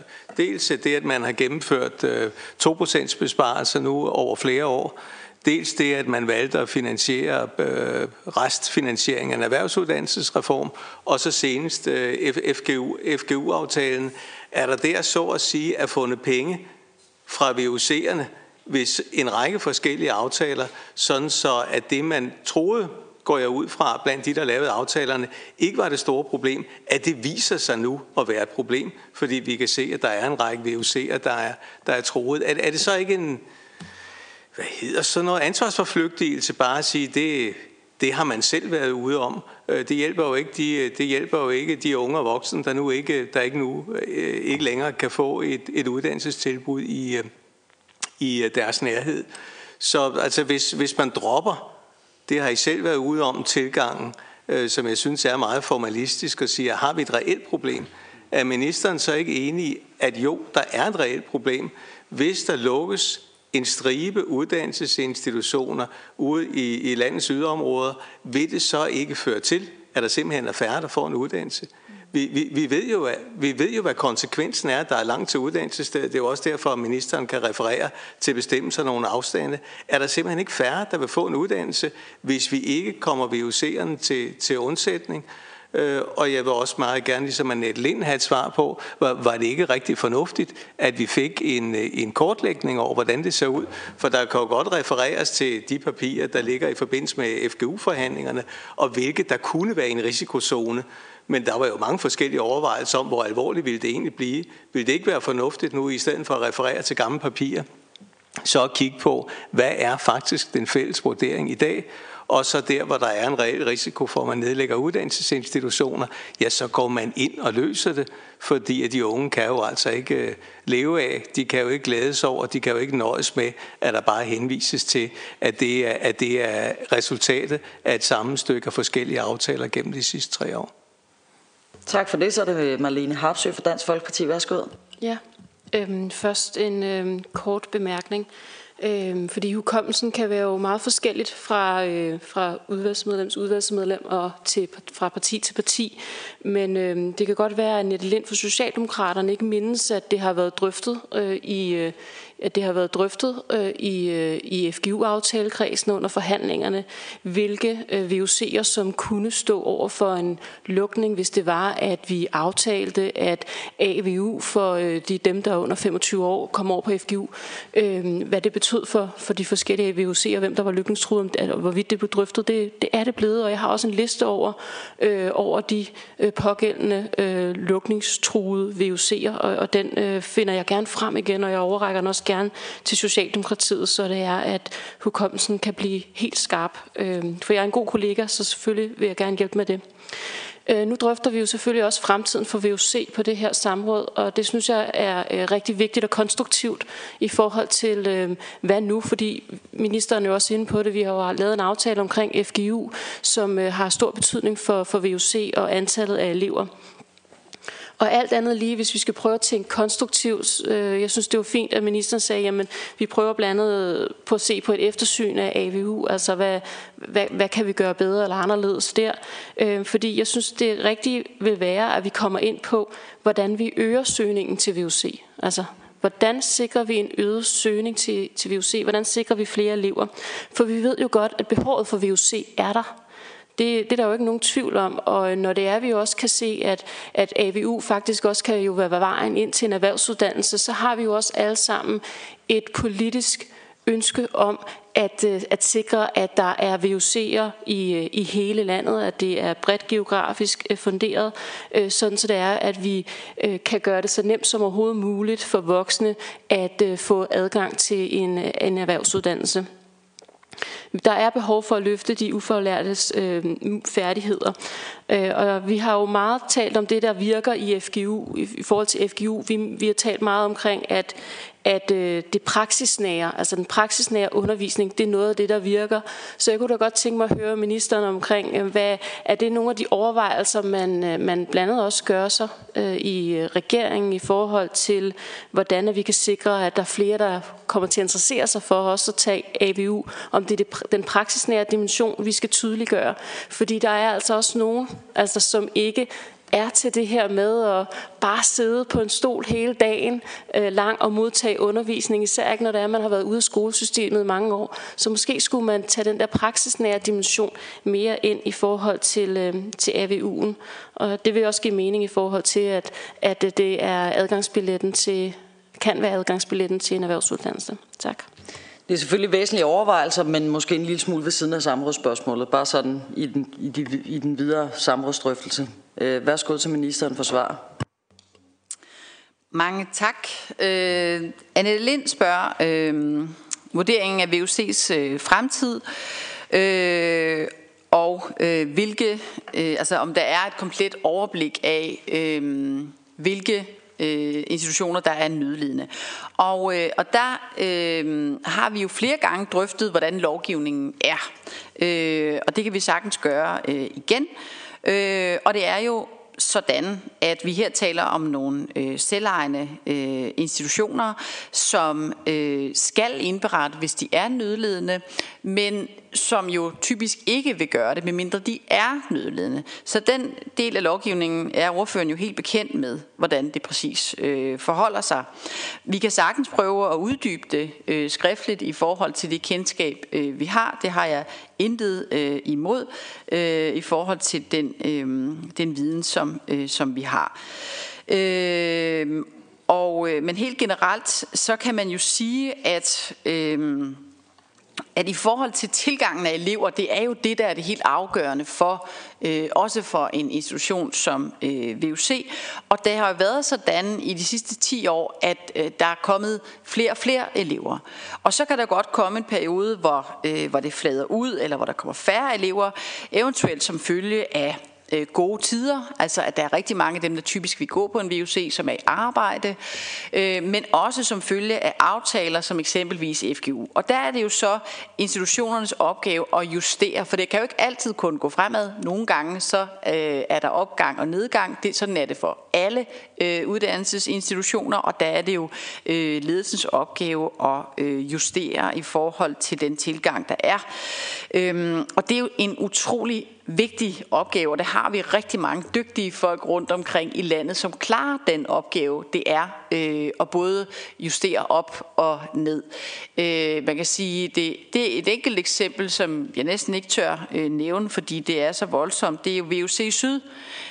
dels det, at man har gennemført øh, 2% besparelser nu over flere år, Dels det, at man valgte at finansiere øh, restfinansiering af en erhvervsuddannelsesreform, og så senest øh, FGU, FGU-aftalen, er der der så at sige at fundet penge fra VUC'erne, hvis en række forskellige aftaler, sådan så at det, man troede går jeg ud fra, blandt de, der lavede aftalerne, ikke var det store problem, at det viser sig nu at være et problem, fordi vi kan se, at der er en række VUC'er, der er, der er troet. Er, er det så ikke en, hvad hedder så noget, ansvarsforflygtigelse, bare at sige, det, det har man selv været ude om. Øh, det hjælper jo ikke de, det hjælper jo ikke de unge og voksne, der nu ikke, der ikke nu øh, ikke længere kan få et, et uddannelsestilbud i, øh, i deres nærhed. Så altså, hvis, hvis man dropper det har I selv været ude om tilgangen, øh, som jeg synes er meget formalistisk og siger, har vi et reelt problem? Er ministeren så ikke enig i, at jo, der er et reelt problem, hvis der lukkes en stribe uddannelsesinstitutioner ude i, i landets yderområder, vil det så ikke føre til, at der simpelthen er færre, der får en uddannelse? Vi, vi, vi, ved jo, vi ved jo, hvad konsekvensen er. Der er langt til uddannelsesstedet. Det er jo også derfor, at ministeren kan referere til bestemmelser nogle afstande. Er der simpelthen ikke færre, der vil få en uddannelse, hvis vi ikke kommer VUC'erne til, til undsætning? Øh, og jeg vil også meget gerne, ligesom Annette Lind, have et svar på, var, var det ikke rigtig fornuftigt, at vi fik en, øh, en kortlægning over, hvordan det ser ud? For der kan jo godt refereres til de papirer, der ligger i forbindelse med FGU-forhandlingerne, og hvilke der kunne være en risikozone. Men der var jo mange forskellige overvejelser om, hvor alvorligt ville det egentlig blive. Vil det ikke være fornuftigt nu, i stedet for at referere til gamle papirer, så at kigge på, hvad er faktisk den fælles vurdering i dag, og så der, hvor der er en reel risiko for, at man nedlægger uddannelsesinstitutioner, ja, så går man ind og løser det, fordi at de unge kan jo altså ikke øh, leve af, de kan jo ikke glædes over, de kan jo ikke nøjes med, at der bare henvises til, at det er, at det er resultatet af et sammenstykke af forskellige aftaler gennem de sidste tre år. Tak for det. Så er det øh, Marlene Harpsø fra Dansk Folkeparti. Værsgo. Ja, øhm, først en øhm, kort bemærkning. Øhm, fordi hukommelsen kan være jo meget forskelligt fra, øh, fra udvalgsmedlems udvalgsmedlem og til, fra parti til parti. Men øhm, det kan godt være, at Nette Lind for Socialdemokraterne ikke mindes, at det har været drøftet øh, i, øh, det har været drøftet øh, i, øh, i FGU-aftalekredsen under forhandlingerne, hvilke øh, VUC'er, som kunne stå over for en lukning, hvis det var, at vi aftalte, at AVU for øh, de, dem, der er under 25 år, kom over på FGU, øh, hvad det betød for, for de forskellige VUC'er, hvem der var lykningstruet, og hvorvidt det blev drøftet, det, det er det blevet, og jeg har også en liste over, øh, over de øh, pågældende øh, lukningstruede VUC'er, og, og den øh, finder jeg gerne frem igen, og jeg overrækker den også gerne til Socialdemokratiet, så det er, at hukommelsen kan blive helt skarp. Øhm, for jeg er en god kollega, så selvfølgelig vil jeg gerne hjælpe med det. Øh, nu drøfter vi jo selvfølgelig også fremtiden for VUC på det her samråd, og det synes jeg er øh, rigtig vigtigt og konstruktivt i forhold til, øhm, hvad nu, fordi ministeren er jo også inde på det, vi har jo lavet en aftale omkring FGU, som øh, har stor betydning for, for VUC og antallet af elever. Og alt andet lige, hvis vi skal prøve at tænke konstruktivt, øh, jeg synes det var fint, at ministeren sagde, jamen vi prøver blandt andet på at se på et eftersyn af AVU, altså hvad, hvad, hvad kan vi gøre bedre eller anderledes der. Øh, fordi jeg synes det rigtige vil være, at vi kommer ind på, hvordan vi øger søgningen til VUC. Altså Hvordan sikrer vi en øget søgning til, til VUC? Hvordan sikrer vi flere elever? For vi ved jo godt, at behovet for VUC er der. Det, det er der jo ikke nogen tvivl om, og når det er, vi også kan se, at, at AVU faktisk også kan jo være vejen ind til en erhvervsuddannelse, så har vi jo også alle sammen et politisk ønske om at, øh, at sikre, at der er VUC'er i, øh, i hele landet, at det er bredt geografisk øh, funderet, sådan så det er, at vi kan gøre det så nemt som overhovedet muligt for voksne at få adgang til en, en erhvervsuddannelse. Der er behov for at løfte de ufaglærtes øh, færdigheder. Øh, og vi har jo meget talt om det, der virker i FGU, i, i forhold til FGU. Vi, vi har talt meget omkring, at at øh, det praksisnære, altså den praksisnære undervisning, det er noget af det, der virker. Så jeg kunne da godt tænke mig at høre ministeren omkring, øh, hvad er det nogle af de overvejelser, man, øh, man blandt andet også gør sig øh, i regeringen i forhold til, hvordan at vi kan sikre, at der er flere, der kommer til at interessere sig for også at tage ABU, om det er det, den praksisnære dimension, vi skal tydeliggøre. Fordi der er altså også nogen, altså, som ikke er til det her med at bare sidde på en stol hele dagen øh, lang og modtage undervisning, især ikke når det er, at man har været ude af skolesystemet i mange år. Så måske skulle man tage den der praksisnære dimension mere ind i forhold til, øh, til AVU'en. Og det vil også give mening i forhold til, at, at det er adgangsbilletten til, kan være adgangsbilletten til en erhvervsuddannelse. Tak. Det er selvfølgelig væsentlige overvejelser, men måske en lille smule ved siden af samrådsspørgsmålet, bare sådan i den, i, de, i den videre samrådsdrøftelse. Øh, værsgo til ministeren for svar. Mange tak. Øh, Annette Lind spørger øh, vurderingen af VUC's øh, fremtid. Øh, og øh, hvilke, øh, altså om der er et komplet overblik af, øh, hvilke øh, institutioner, der er nødlidende. Og, øh, og der øh, har vi jo flere gange drøftet, hvordan lovgivningen er. Øh, og det kan vi sagtens gøre øh, igen. Øh, Øh, og det er jo sådan, at vi her taler om nogle øh, selvejende øh, institutioner, som øh, skal indberette, hvis de er nødledende, men som jo typisk ikke vil gøre det, medmindre de er nødledende. Så den del af lovgivningen er ordføreren jo helt bekendt med, hvordan det præcis øh, forholder sig. Vi kan sagtens prøve at uddybe det øh, skriftligt i forhold til det kendskab, øh, vi har. Det har jeg intet øh, imod øh, i forhold til den, øh, den viden, som, øh, som vi har. Øh, og, øh, men helt generelt, så kan man jo sige, at... Øh, at i forhold til tilgangen af elever, det er jo det, der er det helt afgørende for, øh, også for en institution som øh, VUC. Og det har jo været sådan i de sidste 10 år, at øh, der er kommet flere og flere elever. Og så kan der godt komme en periode, hvor, øh, hvor det flader ud, eller hvor der kommer færre elever, eventuelt som følge af øh, gode tider, altså at der er rigtig mange af dem, der typisk vil gå på en VUC, som er i arbejde, øh, men også som følge af aftaler, som eksempelvis FGU. Og der er det jo så institutionernes opgave at justere, for det kan jo ikke altid kun gå fremad. Nogle gange så øh, er der opgang og nedgang. Det, sådan er det for alle øh, uddannelsesinstitutioner, og der er det jo øh, ledelsens opgave at øh, justere i forhold til den tilgang, der er. Øhm, og det er jo en utrolig vigtig opgave, og det har vi rigtig mange dygtige folk rundt omkring i landet, som klarer den opgave, det er øh, at både justere op og ned. Øh, man kan sige, det, det er et enkelt eksempel, som jeg næsten ikke tør øh, nævne, fordi det er så voldsomt. Det er jo VUC Syd,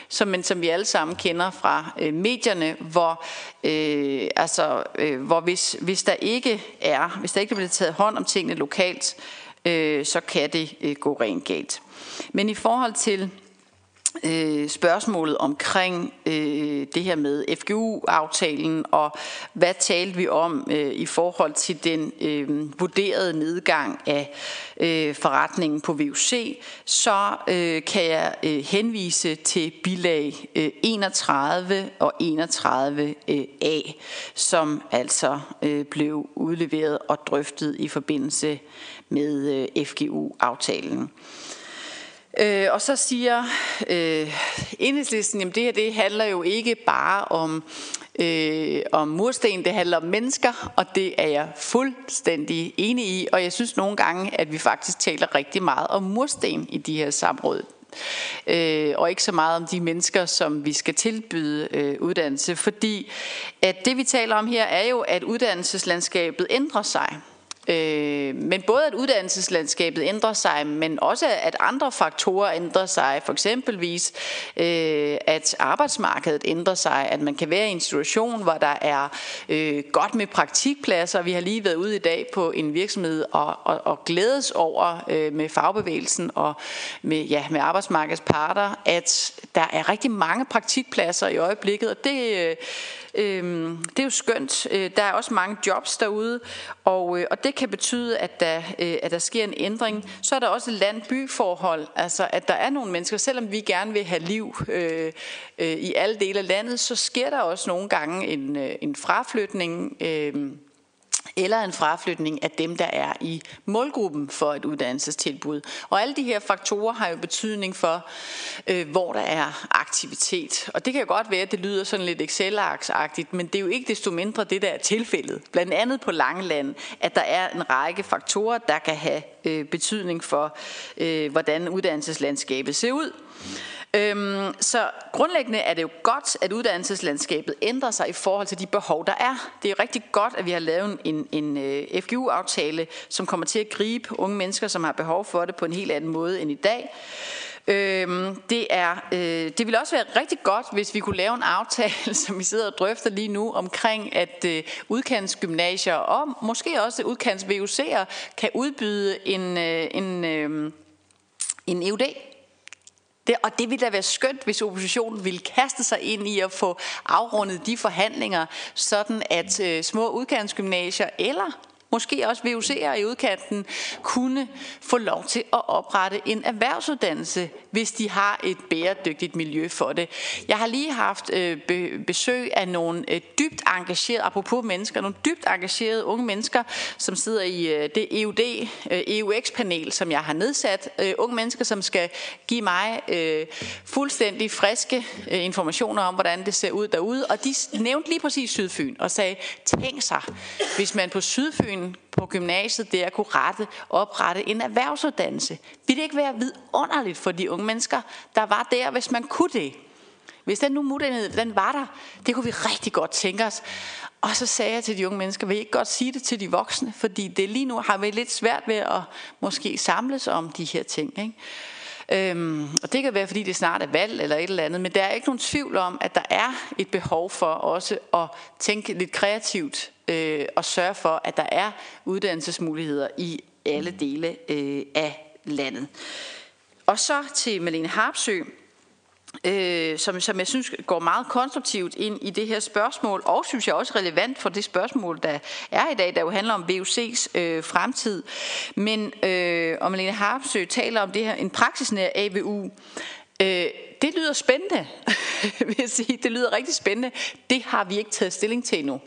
som, men som vi alle sammen kender fra øh, medierne, hvor, øh, altså, øh, hvor hvis, hvis der ikke er, hvis der ikke bliver taget hånd om tingene lokalt, øh, Øh, så kan det øh, gå rent galt. Men i forhold til øh, spørgsmålet omkring øh, det her med FGU-aftalen, og hvad talte vi om øh, i forhold til den øh, vurderede nedgang af øh, forretningen på VUC, så øh, kan jeg øh, henvise til bilag øh, 31 og 31 øh, A, som altså øh, blev udleveret og drøftet i forbindelse med øh, FGU-aftalen. Øh, og så siger øh, enhedslisten, at det her det handler jo ikke bare om, øh, om mursten, det handler om mennesker, og det er jeg fuldstændig enig i. Og jeg synes nogle gange, at vi faktisk taler rigtig meget om mursten i de her samråd. Øh, og ikke så meget om de mennesker, som vi skal tilbyde øh, uddannelse. Fordi at det vi taler om her er jo, at uddannelseslandskabet ændrer sig. Øh, men både at uddannelseslandskabet ændrer sig, men også at andre faktorer ændrer sig. For eksempelvis øh, at arbejdsmarkedet ændrer sig, at man kan være i en situation, hvor der er øh, godt med praktikpladser. Vi har lige været ude i dag på en virksomhed og, og, og glædes over øh, med fagbevægelsen og med, ja, med arbejdsmarkedets parter, at der er rigtig mange praktikpladser i øjeblikket, og det, øh, øh, det er jo skønt. Øh, der er også mange jobs derude, og, øh, og det kan betyde, at der, øh, at der sker en ændring. Så er der også land-by-forhold, altså at der er nogle mennesker, selvom vi gerne vil have liv øh, øh, i alle dele af landet, så sker der også nogle gange en, øh, en fraflytning. Øh, eller en fraflytning af dem, der er i målgruppen for et uddannelsestilbud. Og alle de her faktorer har jo betydning for, øh, hvor der er aktivitet. Og det kan jo godt være, at det lyder sådan lidt Excel-agtigt, men det er jo ikke desto mindre det, der er tilfældet. Blandt andet på Langeland, at der er en række faktorer, der kan have øh, betydning for, øh, hvordan uddannelseslandskabet ser ud. Øhm, så grundlæggende er det jo godt, at uddannelseslandskabet ændrer sig i forhold til de behov, der er. Det er jo rigtig godt, at vi har lavet en, en øh, uh, FGU-aftale, som kommer til at gribe unge mennesker, som har behov for det på en helt anden måde end i dag. Øhm, det, er, øh, det vil også være rigtig godt, hvis vi kunne lave en aftale, som vi sidder og drøfter lige nu, omkring at øh, udkantsgymnasier og måske også udkants VUC'er kan udbyde en, øh, en, øh, en EUD det, og det ville da være skønt, hvis oppositionen ville kaste sig ind i at få afrundet de forhandlinger, sådan at øh, små udkantsgymnasier eller måske også VUC'er i udkanten, kunne få lov til at oprette en erhvervsuddannelse, hvis de har et bæredygtigt miljø for det. Jeg har lige haft øh, besøg af nogle øh, dybt engagerede, apropos mennesker, nogle dybt engagerede unge mennesker, som sidder i øh, det EUD, øh, EUX-panel, som jeg har nedsat. Øh, unge mennesker, som skal give mig øh, fuldstændig friske informationer om, hvordan det ser ud derude. Og de nævnte lige præcis Sydfyn og sagde, tænk sig, hvis man på Sydfyn søgningen på gymnasiet der kunne rette, oprette en erhvervsuddannelse. Vil det ikke være vidunderligt for de unge mennesker, der var der, hvis man kunne det? Hvis den nu mulighed, den var der, det kunne vi rigtig godt tænke os. Og så sagde jeg til de unge mennesker, vil I ikke godt sige det til de voksne? Fordi det lige nu har vi lidt svært ved at måske samles om de her ting. Ikke? Øhm, og det kan være, fordi det snart er valg eller et eller andet, men der er ikke nogen tvivl om, at der er et behov for også at tænke lidt kreativt øh, og sørge for, at der er uddannelsesmuligheder i alle dele øh, af landet. Og så til Malene Harpsø, øh, som, som jeg synes går meget konstruktivt ind i det her spørgsmål, og synes jeg også relevant for det spørgsmål, der er i dag, der jo handler om VUC's øh, fremtid. Men øh, om Malene Harpsø taler om det her, en praksisnær AVU, øh, det lyder spændende, vil jeg sige. Det lyder rigtig spændende. Det har vi ikke taget stilling til endnu.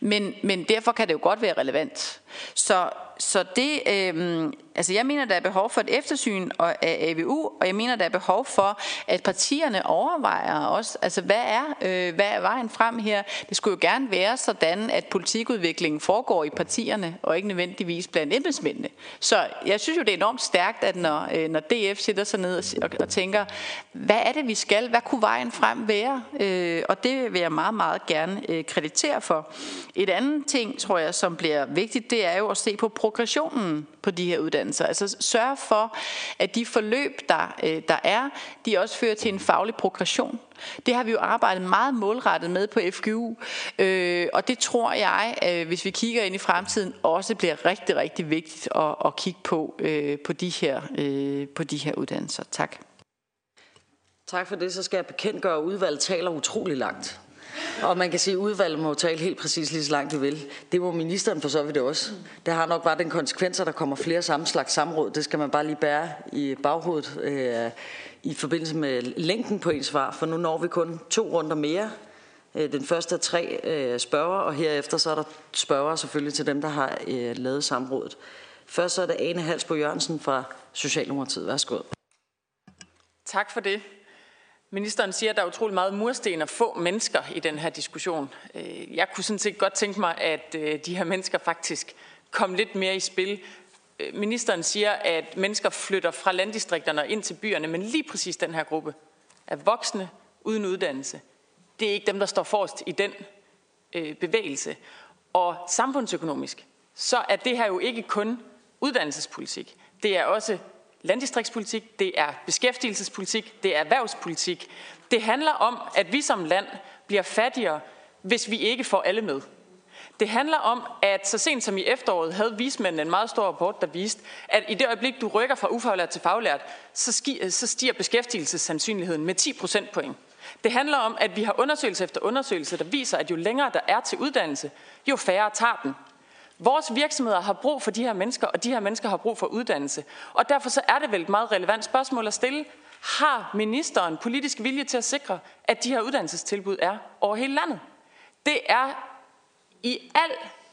Men, men derfor kan det jo godt være relevant. Så så det, øh, altså jeg mener, der er behov for et eftersyn af AVU, og jeg mener, der er behov for, at partierne overvejer også, altså hvad er, øh, hvad er vejen frem her? Det skulle jo gerne være sådan, at politikudviklingen foregår i partierne, og ikke nødvendigvis blandt embedsmændene. Så jeg synes jo, det er enormt stærkt, at når, øh, når DF sætter sig ned og, og tænker, hvad er det, vi skal? Hvad kunne vejen frem være? Øh, og det vil jeg meget, meget gerne øh, kreditere for. Et andet ting, tror jeg, som bliver vigtigt, det er jo at se på progressionen på de her uddannelser. Altså sørge for, at de forløb, der, øh, der er, de også fører til en faglig progression. Det har vi jo arbejdet meget målrettet med på FGU, øh, og det tror jeg, øh, hvis vi kigger ind i fremtiden, også bliver rigtig, rigtig vigtigt at, at kigge på, øh, på, de her, øh, på de her uddannelser. Tak. Tak for det. Så skal jeg bekendtgøre, at udvalget taler utrolig langt. Og man kan sige, at udvalget må tale helt præcis lige så langt de vil. Det må ministeren for så vidt også. Det har nok bare den konsekvens, at der kommer flere samme slags samråd. Det skal man bare lige bære i baghovedet øh, i forbindelse med længden på ens svar. For nu når vi kun to runder mere. Øh, den første er tre øh, spørger, og herefter så er der spørger selvfølgelig til dem, der har øh, lavet samrådet. Først så er det Ane Halsbo Jørgensen fra Socialdemokratiet. Værsgo. Tak for det. Ministeren siger, at der er utrolig meget mursten og få mennesker i den her diskussion. Øh, jeg kunne sådan set godt tænke mig, at øh, de her mennesker faktisk kom lidt mere i spil. Øh, ministeren siger, at mennesker flytter fra landdistrikterne ind til byerne, men lige præcis den her gruppe af voksne uden uddannelse. Det er ikke dem, der står forrest i den bevægelse. Og samfundsøkonomisk, så er det her jo ikke kun uddannelsespolitik. Det er også landdistriktspolitik, det er beskæftigelsespolitik, det er erhvervspolitik. Det handler om, at vi som land bliver fattigere, hvis vi ikke får alle med. Det handler om, at så sent som i efteråret havde vismændene en meget stor rapport, der viste, at i det øjeblik, du rykker fra ufaglært til faglært, så stiger beskæftigelsessandsynligheden med 10 procentpoint. Det handler om, at vi har undersøgelse efter undersøgelse, der viser, at jo længere der er til uddannelse, jo færre tager den. Vores virksomheder har brug for de her mennesker, og de her mennesker har brug for uddannelse. Og derfor så er det vel et meget relevant spørgsmål at stille. Har ministeren politisk vilje til at sikre, at de her uddannelsestilbud er over hele landet? Det er i al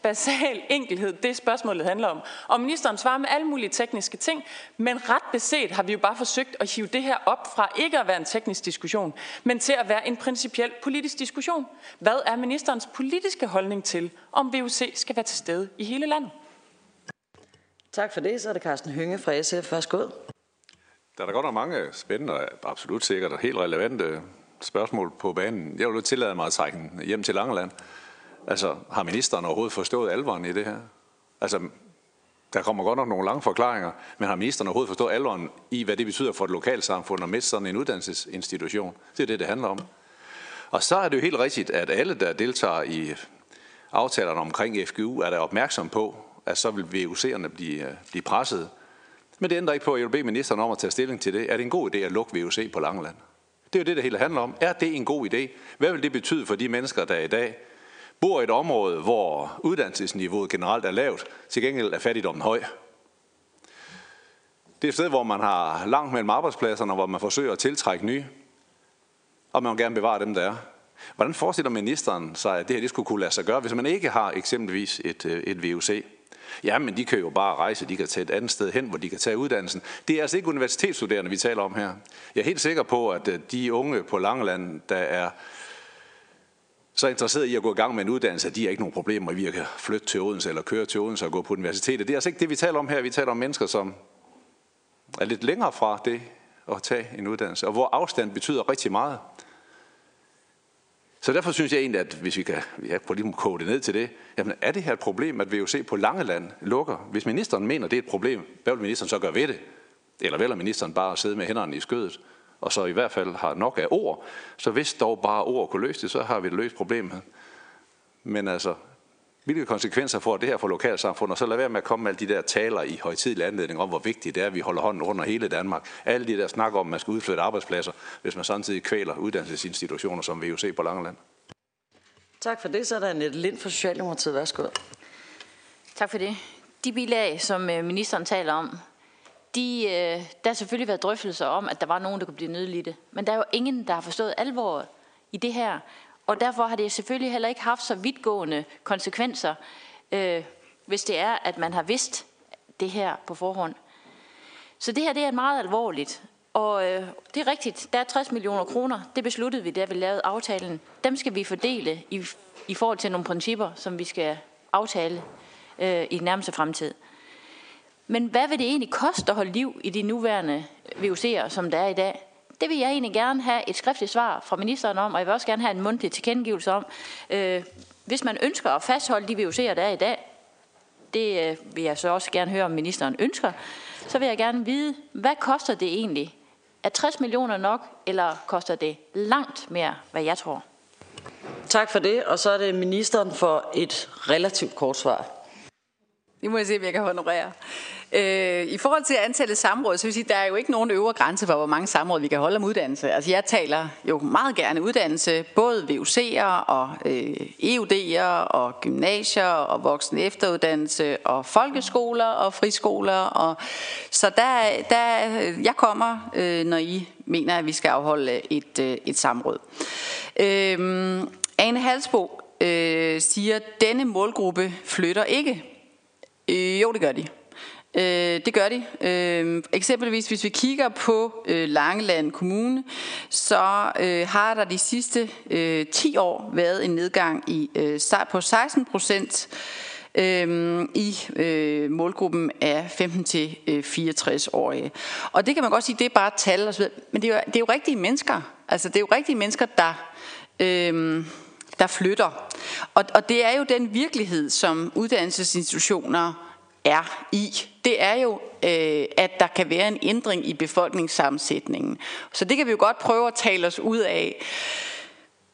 basal enkelhed det spørgsmålet handler om. Og ministeren svarer med alle mulige tekniske ting, men ret beset har vi jo bare forsøgt at hive det her op fra ikke at være en teknisk diskussion, men til at være en principiel politisk diskussion. Hvad er ministerens politiske holdning til, om VUC skal være til stede i hele landet? Tak for det. Så er det Carsten Hynge fra SF. Værsgo. Der er der godt nok mange spændende og absolut sikkert og helt relevante spørgsmål på banen. Jeg vil tillade mig at trække hjem til Langeland. Altså, har ministeren overhovedet forstået alvoren i det her? Altså, der kommer godt nok nogle lange forklaringer, men har ministeren overhovedet forstået alvoren i, hvad det betyder for et lokalsamfund at miste sådan en uddannelsesinstitution? Det er det, det handler om. Og så er det jo helt rigtigt, at alle, der deltager i aftalerne omkring FGU, er der opmærksom på, at så vil VUC'erne blive, øh, blive presset. Men det ændrer ikke på, at jeg vil bede ministeren om at tage stilling til det. Er det en god idé at lukke VUC på Langeland? Det er jo det, det hele handler om. Er det en god idé? Hvad vil det betyde for de mennesker, der i dag bor i et område, hvor uddannelsesniveauet generelt er lavt, til gengæld er fattigdommen høj. Det er et sted, hvor man har langt mellem arbejdspladserne, hvor man forsøger at tiltrække nye, og man vil gerne bevare dem, der er. Hvordan forestiller ministeren sig, at det her det skulle kunne lade sig gøre, hvis man ikke har eksempelvis et, øh, et VUC? Ja, men de kan jo bare rejse, de kan tage et andet sted hen, hvor de kan tage uddannelsen. Det er altså ikke universitetsstuderende, vi taler om her. Jeg er helt sikker på, at øh, de unge på Langeland, der er så interesseret i at gå i gang med en uddannelse, at de har ikke nogen problemer i at flytte til Odense eller køre til Odense og gå på universitetet. Det er altså ikke det, vi taler om her. Vi taler om mennesker, som er lidt længere fra det at tage en uddannelse, og hvor afstand betyder rigtig meget. Så derfor synes jeg egentlig, at hvis vi kan ja, prøve lige at koge det ned til det, jamen er det her et problem, at VUC på Langeland lukker? Hvis ministeren mener, det er et problem, hvad vil ministeren så gøre ved det? Eller vælger ministeren bare at sidde med hænderne i skødet? Og så i hvert fald har nok af ord, så hvis dog bare ord kunne løse det, så har vi løst problemet. Men altså, hvilke konsekvenser får det her for lokalsamfundet, og så lad være med at komme med alle de der taler i højtidlig anledning om, hvor vigtigt det er, at vi holder hånden under hele Danmark. Alle de der snak om, at man skal udflytte arbejdspladser, hvis man samtidig kvæler uddannelsesinstitutioner som VUC på Langeland. Tak for det. Så er der Annette Lind fra Socialdemokratiet. Værsgo. Tak for det. De bilag, som øh, ministeren taler om, de, øh, der har selvfølgelig været drøftelser om, at der var nogen, der kunne blive nødlidte. Men der er jo ingen, der har forstået alvor i det her. Og derfor har det selvfølgelig heller ikke haft så vidtgående konsekvenser, øh, hvis det er, at man har vidst, det her på forhånd. Så det her det er meget alvorligt. Og øh, det er rigtigt, der er 60 millioner kroner. Det besluttede vi, da vi lavede aftalen. Dem skal vi fordele i, i forhold til nogle principper, som vi skal aftale øh, i den nærmeste fremtid. Men hvad vil det egentlig koste at holde liv i de nuværende VUC'er, som der er i dag? Det vil jeg egentlig gerne have et skriftligt svar fra ministeren om, og jeg vil også gerne have en mundtlig tilkendegivelse om. Øh, hvis man ønsker at fastholde de VUC'er, der er i dag, det øh, vil jeg så også gerne høre, om ministeren ønsker, så vil jeg gerne vide, hvad koster det egentlig? Er 60 millioner nok, eller koster det langt mere, hvad jeg tror? Tak for det, og så er det ministeren for et relativt kort svar. Det må jeg se, om jeg kan honorere. Øh, I forhold til antallet samråd, så vil jeg sige, der er jo ikke nogen øvre grænse for, hvor mange samråd vi kan holde om uddannelse. Altså jeg taler jo meget gerne uddannelse, både VUC'er og øh, EUD'er og gymnasier og voksen efteruddannelse og folkeskoler og friskoler. Og, så der, der, jeg kommer, øh, når I mener, at vi skal afholde et, øh, et samråd. Øh, Ane Halsbo øh, siger, at denne målgruppe flytter ikke. Øh, jo, det gør de. Øh, det gør de. Øh, eksempelvis hvis vi kigger på øh, Langeland Kommune, så øh, har der de sidste øh, 10 år været en nedgang i øh, på 16 procent øh, i øh, målgruppen af 15-64-årige. Øh, og det kan man godt sige, det er bare tal og så videre, men det er, jo, det er jo rigtige mennesker. Altså det er jo rigtige mennesker, der... Øh, der flytter. Og, og det er jo den virkelighed, som uddannelsesinstitutioner er i. Det er jo, øh, at der kan være en ændring i befolkningssammensætningen. Så det kan vi jo godt prøve at tale os ud af.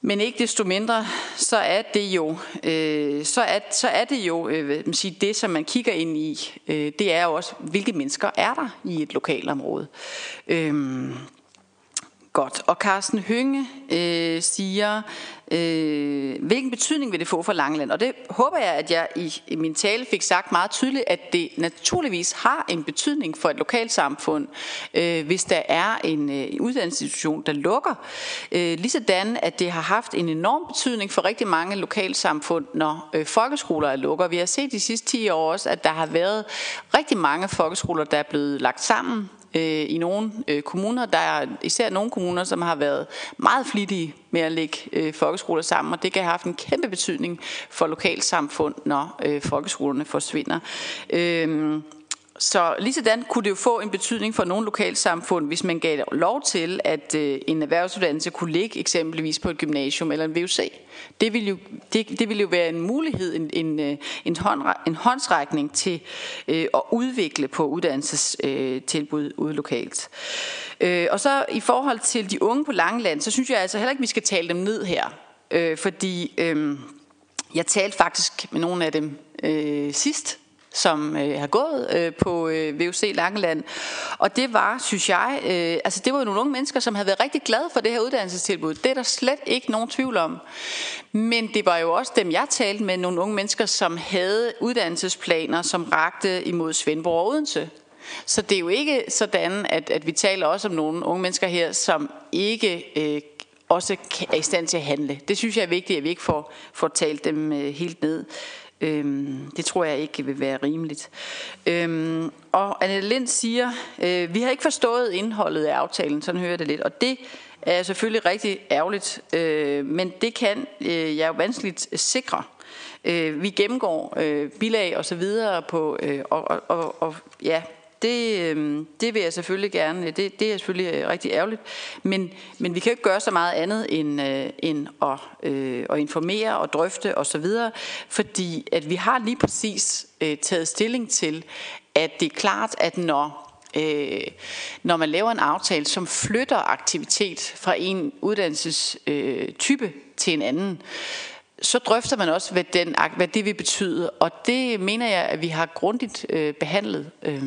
Men ikke desto mindre, så er det jo, øh, så er, så er det jo øh, man siger, det, som man kigger ind i, øh, det er jo også, hvilke mennesker er der i et lokalområde. Øh, Godt. Og Carsten Hynge øh, siger, øh, hvilken betydning vil det få for Langeland? Og det håber jeg, at jeg i, i min tale fik sagt meget tydeligt, at det naturligvis har en betydning for et lokalsamfund, øh, hvis der er en, øh, uddannelsesinstitution, der lukker. Øh, ligesådan, at det har haft en enorm betydning for rigtig mange lokalsamfund, når øh, folkeskoler er lukker. Vi har set de sidste 10 år også, at der har været rigtig mange folkeskoler, der er blevet lagt sammen øh, i nogle øh, kommuner. Der er især nogle kommuner, som har været meget flittige med at lægge øh, folkeskoler sammen, og det kan have haft en kæmpe betydning for lokalsamfund, når øh, folkeskolerne forsvinder. Øh, så lige sådan kunne det jo få en betydning for nogle lokalsamfund, hvis man gav lov til, at øh, en erhvervsuddannelse kunne ligge eksempelvis på et gymnasium eller en VUC. Det ville jo, det, det ville jo være en mulighed, en, en, øh, en, hånd, en håndsrækning til øh, at udvikle på uddannelsestilbud øh, ude lokalt. Øh, og så i forhold til de unge på Langeland, så synes jeg altså heller ikke, vi skal tale dem ned her. Øh, fordi øh, jeg talte faktisk med nogle af dem øh, sidst, som øh, har gået øh, på øh, VUC Langeland. Og det var, synes jeg, øh, altså det var jo nogle unge mennesker, som havde været rigtig glade for det her uddannelsestilbud. Det er der slet ikke nogen tvivl om. Men det var jo også dem, jeg talte med, nogle unge mennesker, som havde uddannelsesplaner, som rakte imod Svendborg og Odense. Så det er jo ikke sådan, at, at vi taler også om nogle unge mennesker her, som ikke øh, også er i stand til at handle. Det synes jeg er vigtigt, at vi ikke får, får talt dem øh, helt ned. Øhm, det tror jeg ikke vil være rimeligt. Øhm, og Annette Lind siger, øh, vi har ikke forstået indholdet af aftalen, sådan hører jeg det lidt. Og det er selvfølgelig rigtig ærgerligt, øh, men det kan øh, jeg jo vanskeligt sikre. Øh, vi gennemgår øh, bilag og så videre på, øh, og, og, og, og ja, det, øh, det vil jeg selvfølgelig gerne. Øh, det, det er selvfølgelig øh, rigtig ærgerligt. Men, men vi kan jo ikke gøre så meget andet end, end at, øh, at informere og drøfte osv. Fordi at vi har lige præcis øh, taget stilling til, at det er klart, at når øh, når man laver en aftale, som flytter aktivitet fra en uddannelsestype øh, til en anden, så drøfter man også, hvad, den, hvad det vil betyde. Og det mener jeg, at vi har grundigt øh, behandlet. Øh,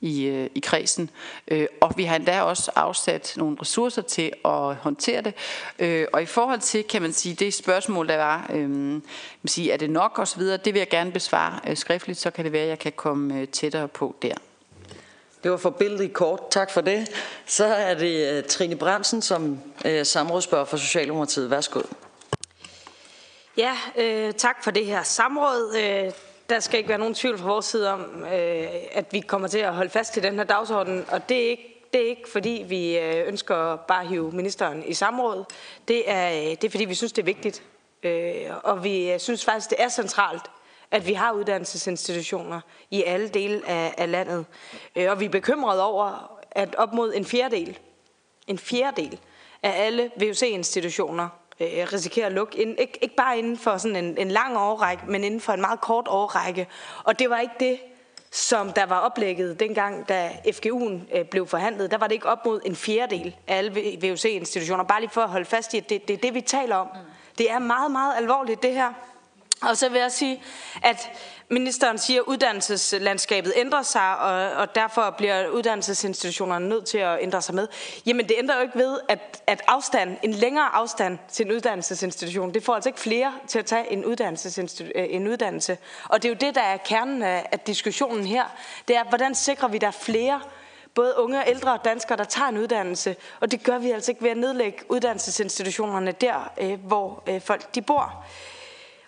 i, øh, i kredsen. Øh, og vi har endda også afsat nogle ressourcer til at håndtere det. Øh, og i forhold til, kan man sige, det spørgsmål, der var, øh, man sige, er det nok osv., det vil jeg gerne besvare øh, skriftligt, så kan det være, at jeg kan komme øh, tættere på der. Det var forbilledigt kort. Tak for det. Så er det uh, Trine Brandsen som uh, samrådsspørger for Socialdemokratiet. Værsgo. Ja, øh, tak for det her samråd. Øh, der skal ikke være nogen tvivl fra vores side om, øh, at vi kommer til at holde fast i den her dagsorden, og det er ikke det er ikke fordi, vi øh, ønsker bare at hive ministeren i samråd. Det er, øh, det er fordi, vi synes, det er vigtigt. Øh, og vi øh, synes faktisk, det er centralt, at vi har uddannelsesinstitutioner i alle dele af, af landet. Og vi er bekymrede over, at op mod en fjerdedel, en fjerdedel af alle VUC-institutioner risikerer at lukke, ind, ikke, ikke bare inden for sådan en, en lang årrække, men inden for en meget kort årrække. Og det var ikke det, som der var oplægget dengang, da FGU'en øh, blev forhandlet, der var det ikke op mod en fjerdedel af alle VUC-institutioner. Bare lige for at holde fast i, at det, det er det, vi taler om. Det er meget, meget alvorligt, det her. Og så vil jeg sige, at ministeren siger, at uddannelseslandskabet ændrer sig, og, og derfor bliver uddannelsesinstitutionerne nødt til at ændre sig med. Jamen det ændrer jo ikke ved, at, at afstand, en længere afstand til en uddannelsesinstitution, det får altså ikke flere til at tage en, øh, en uddannelse. Og det er jo det, der er kernen af, af diskussionen her. Det er, hvordan sikrer vi, der flere både unge og ældre danskere, der tager en uddannelse. Og det gør vi altså ikke ved at nedlægge uddannelsesinstitutionerne der, øh, hvor øh, folk de bor.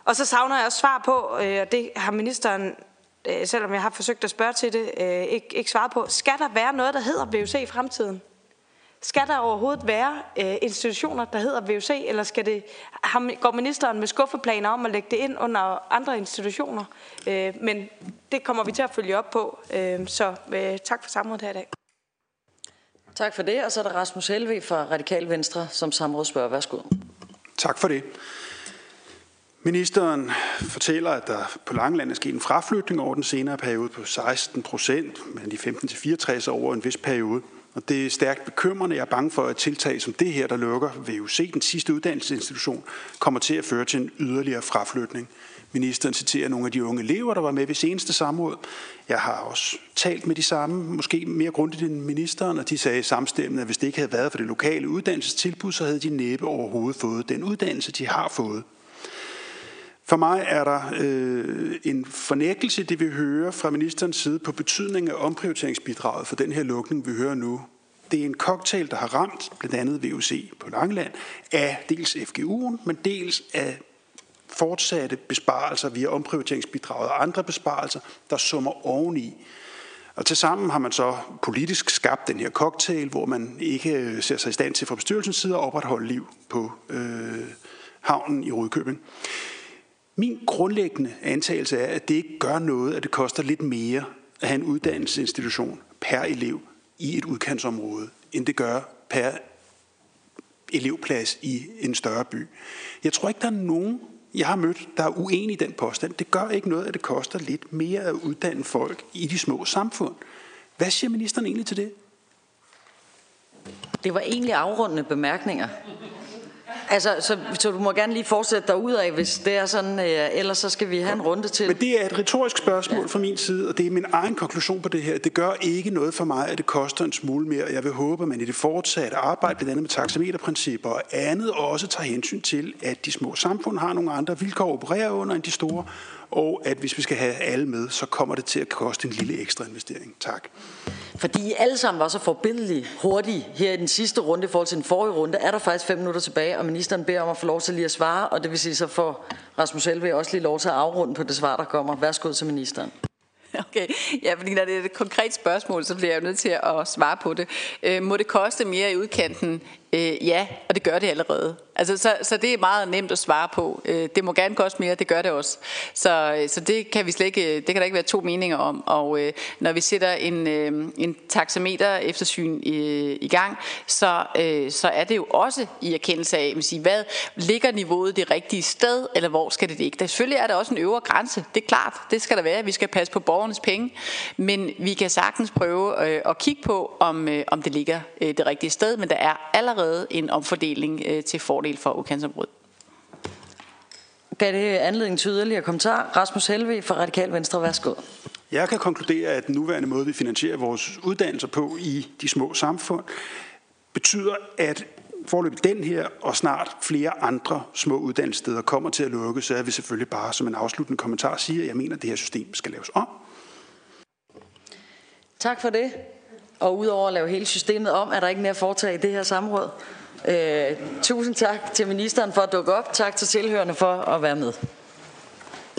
Og så savner jeg også svar på, øh, og det har ministeren, øh, selvom jeg har forsøgt at spørge til det, øh, ikke, ikke svaret på. Skal der være noget, der hedder VUC i fremtiden? Skal der overhovedet være institutioner, der hedder VUC, eller skal det, går ministeren med skuffeplaner om at lægge det ind under andre institutioner? men det kommer vi til at følge op på. så tak for samrådet her i dag. Tak for det, og så er der Rasmus Helve fra Radikal Venstre som samrådsspørger. Værsgo. Tak for det. Ministeren fortæller, at der på Langeland er sket en fraflytning over den senere periode på 16 procent, men de 15 til 64 over en vis periode. Og det er stærkt bekymrende. Jeg er bange for, at tiltag som det her, der lukker VUC, den sidste uddannelsesinstitution, kommer til at føre til en yderligere fraflytning. Ministeren citerer nogle af de unge elever, der var med ved seneste samråd. Jeg har også talt med de samme, måske mere grundigt end ministeren, og de sagde samstemmende, at hvis det ikke havde været for det lokale uddannelsestilbud, så havde de næppe overhovedet fået den uddannelse, de har fået. For mig er der øh, en fornægtelse, det vi hører fra ministerens side, på betydningen af omprioriteringsbidraget for den her lukning, vi hører nu. Det er en cocktail, der har ramt blandt andet VUC på Langeland af dels FGU'en, men dels af fortsatte besparelser via omprioriteringsbidraget og andre besparelser, der summer oveni. Og til sammen har man så politisk skabt den her cocktail, hvor man ikke øh, ser sig i stand til fra bestyrelsens side at opretholde liv på øh, havnen i Rødkøbing. Min grundlæggende antagelse er, at det ikke gør noget, at det koster lidt mere at have en uddannelsesinstitution per elev i et udkantsområde, end det gør per elevplads i en større by. Jeg tror ikke, der er nogen, jeg har mødt, der er uenig i den påstand. Det gør ikke noget, at det koster lidt mere at uddanne folk i de små samfund. Hvad siger ministeren egentlig til det? Det var egentlig afrundende bemærkninger. Altså, så, så du må gerne lige fortsætte dig ud af, hvis det er sådan, øh, ellers så skal vi have en runde til. Men det er et retorisk spørgsmål ja. fra min side, og det er min egen konklusion på det her. Det gør ikke noget for mig, at det koster en smule mere. Jeg vil håbe, at man i det fortsatte arbejde, blandt andet med taxameterprincipper og andet, også tager hensyn til, at de små samfund har nogle andre vilkår at operere under end de store, og at hvis vi skal have alle med, så kommer det til at koste en lille ekstra investering. Tak. Fordi I alle sammen var så forbilledlige hurtige her i den sidste runde i forhold til den forrige runde, er der faktisk fem minutter tilbage, og ministeren beder om at få lov til lige at svare, og det vil sige, så får Rasmus Helve også lige lov til at afrunde på det svar, der kommer. Værsgo til ministeren. Okay, ja, fordi når det er et konkret spørgsmål, så bliver jeg jo nødt til at svare på det. Øh, må det koste mere i udkanten? Øh, ja, og det gør det allerede. Altså, så, så det er meget nemt at svare på. Øh, det må gerne koste mere, det gør det også. Så, øh, så det kan vi slet ikke, øh, det kan der ikke være to meninger om. Og øh, når vi sætter en, øh, en taxameter eftersyn i, i gang, så, øh, så er det jo også i erkendelse af, man siger, hvad ligger niveauet det rigtige sted, eller hvor skal det ligge? Der, selvfølgelig er der også en øvre grænse, det er klart, det skal der være. Vi skal passe på borgernes penge, men vi kan sagtens prøve øh, at kigge på, om, øh, om det ligger øh, det rigtige sted, men der er allerede en omfordeling øh, til fordel for udkantsområdet. Gav det anledning til yderligere kommentar? Rasmus Helve fra Radikal Venstre, værsgo. Jeg kan konkludere, at den nuværende måde, vi finansierer vores uddannelser på i de små samfund, betyder, at forløbet den her og snart flere andre små uddannelsessteder kommer til at lukke, så er vi selvfølgelig bare som en afsluttende kommentar sige, at jeg mener, at det her system skal laves om. Tak for det. Og udover at lave hele systemet om, er der ikke mere at foretage i det her samråd. Øh, tusind tak til ministeren for at dukke op. Tak til tilhørende for at være med.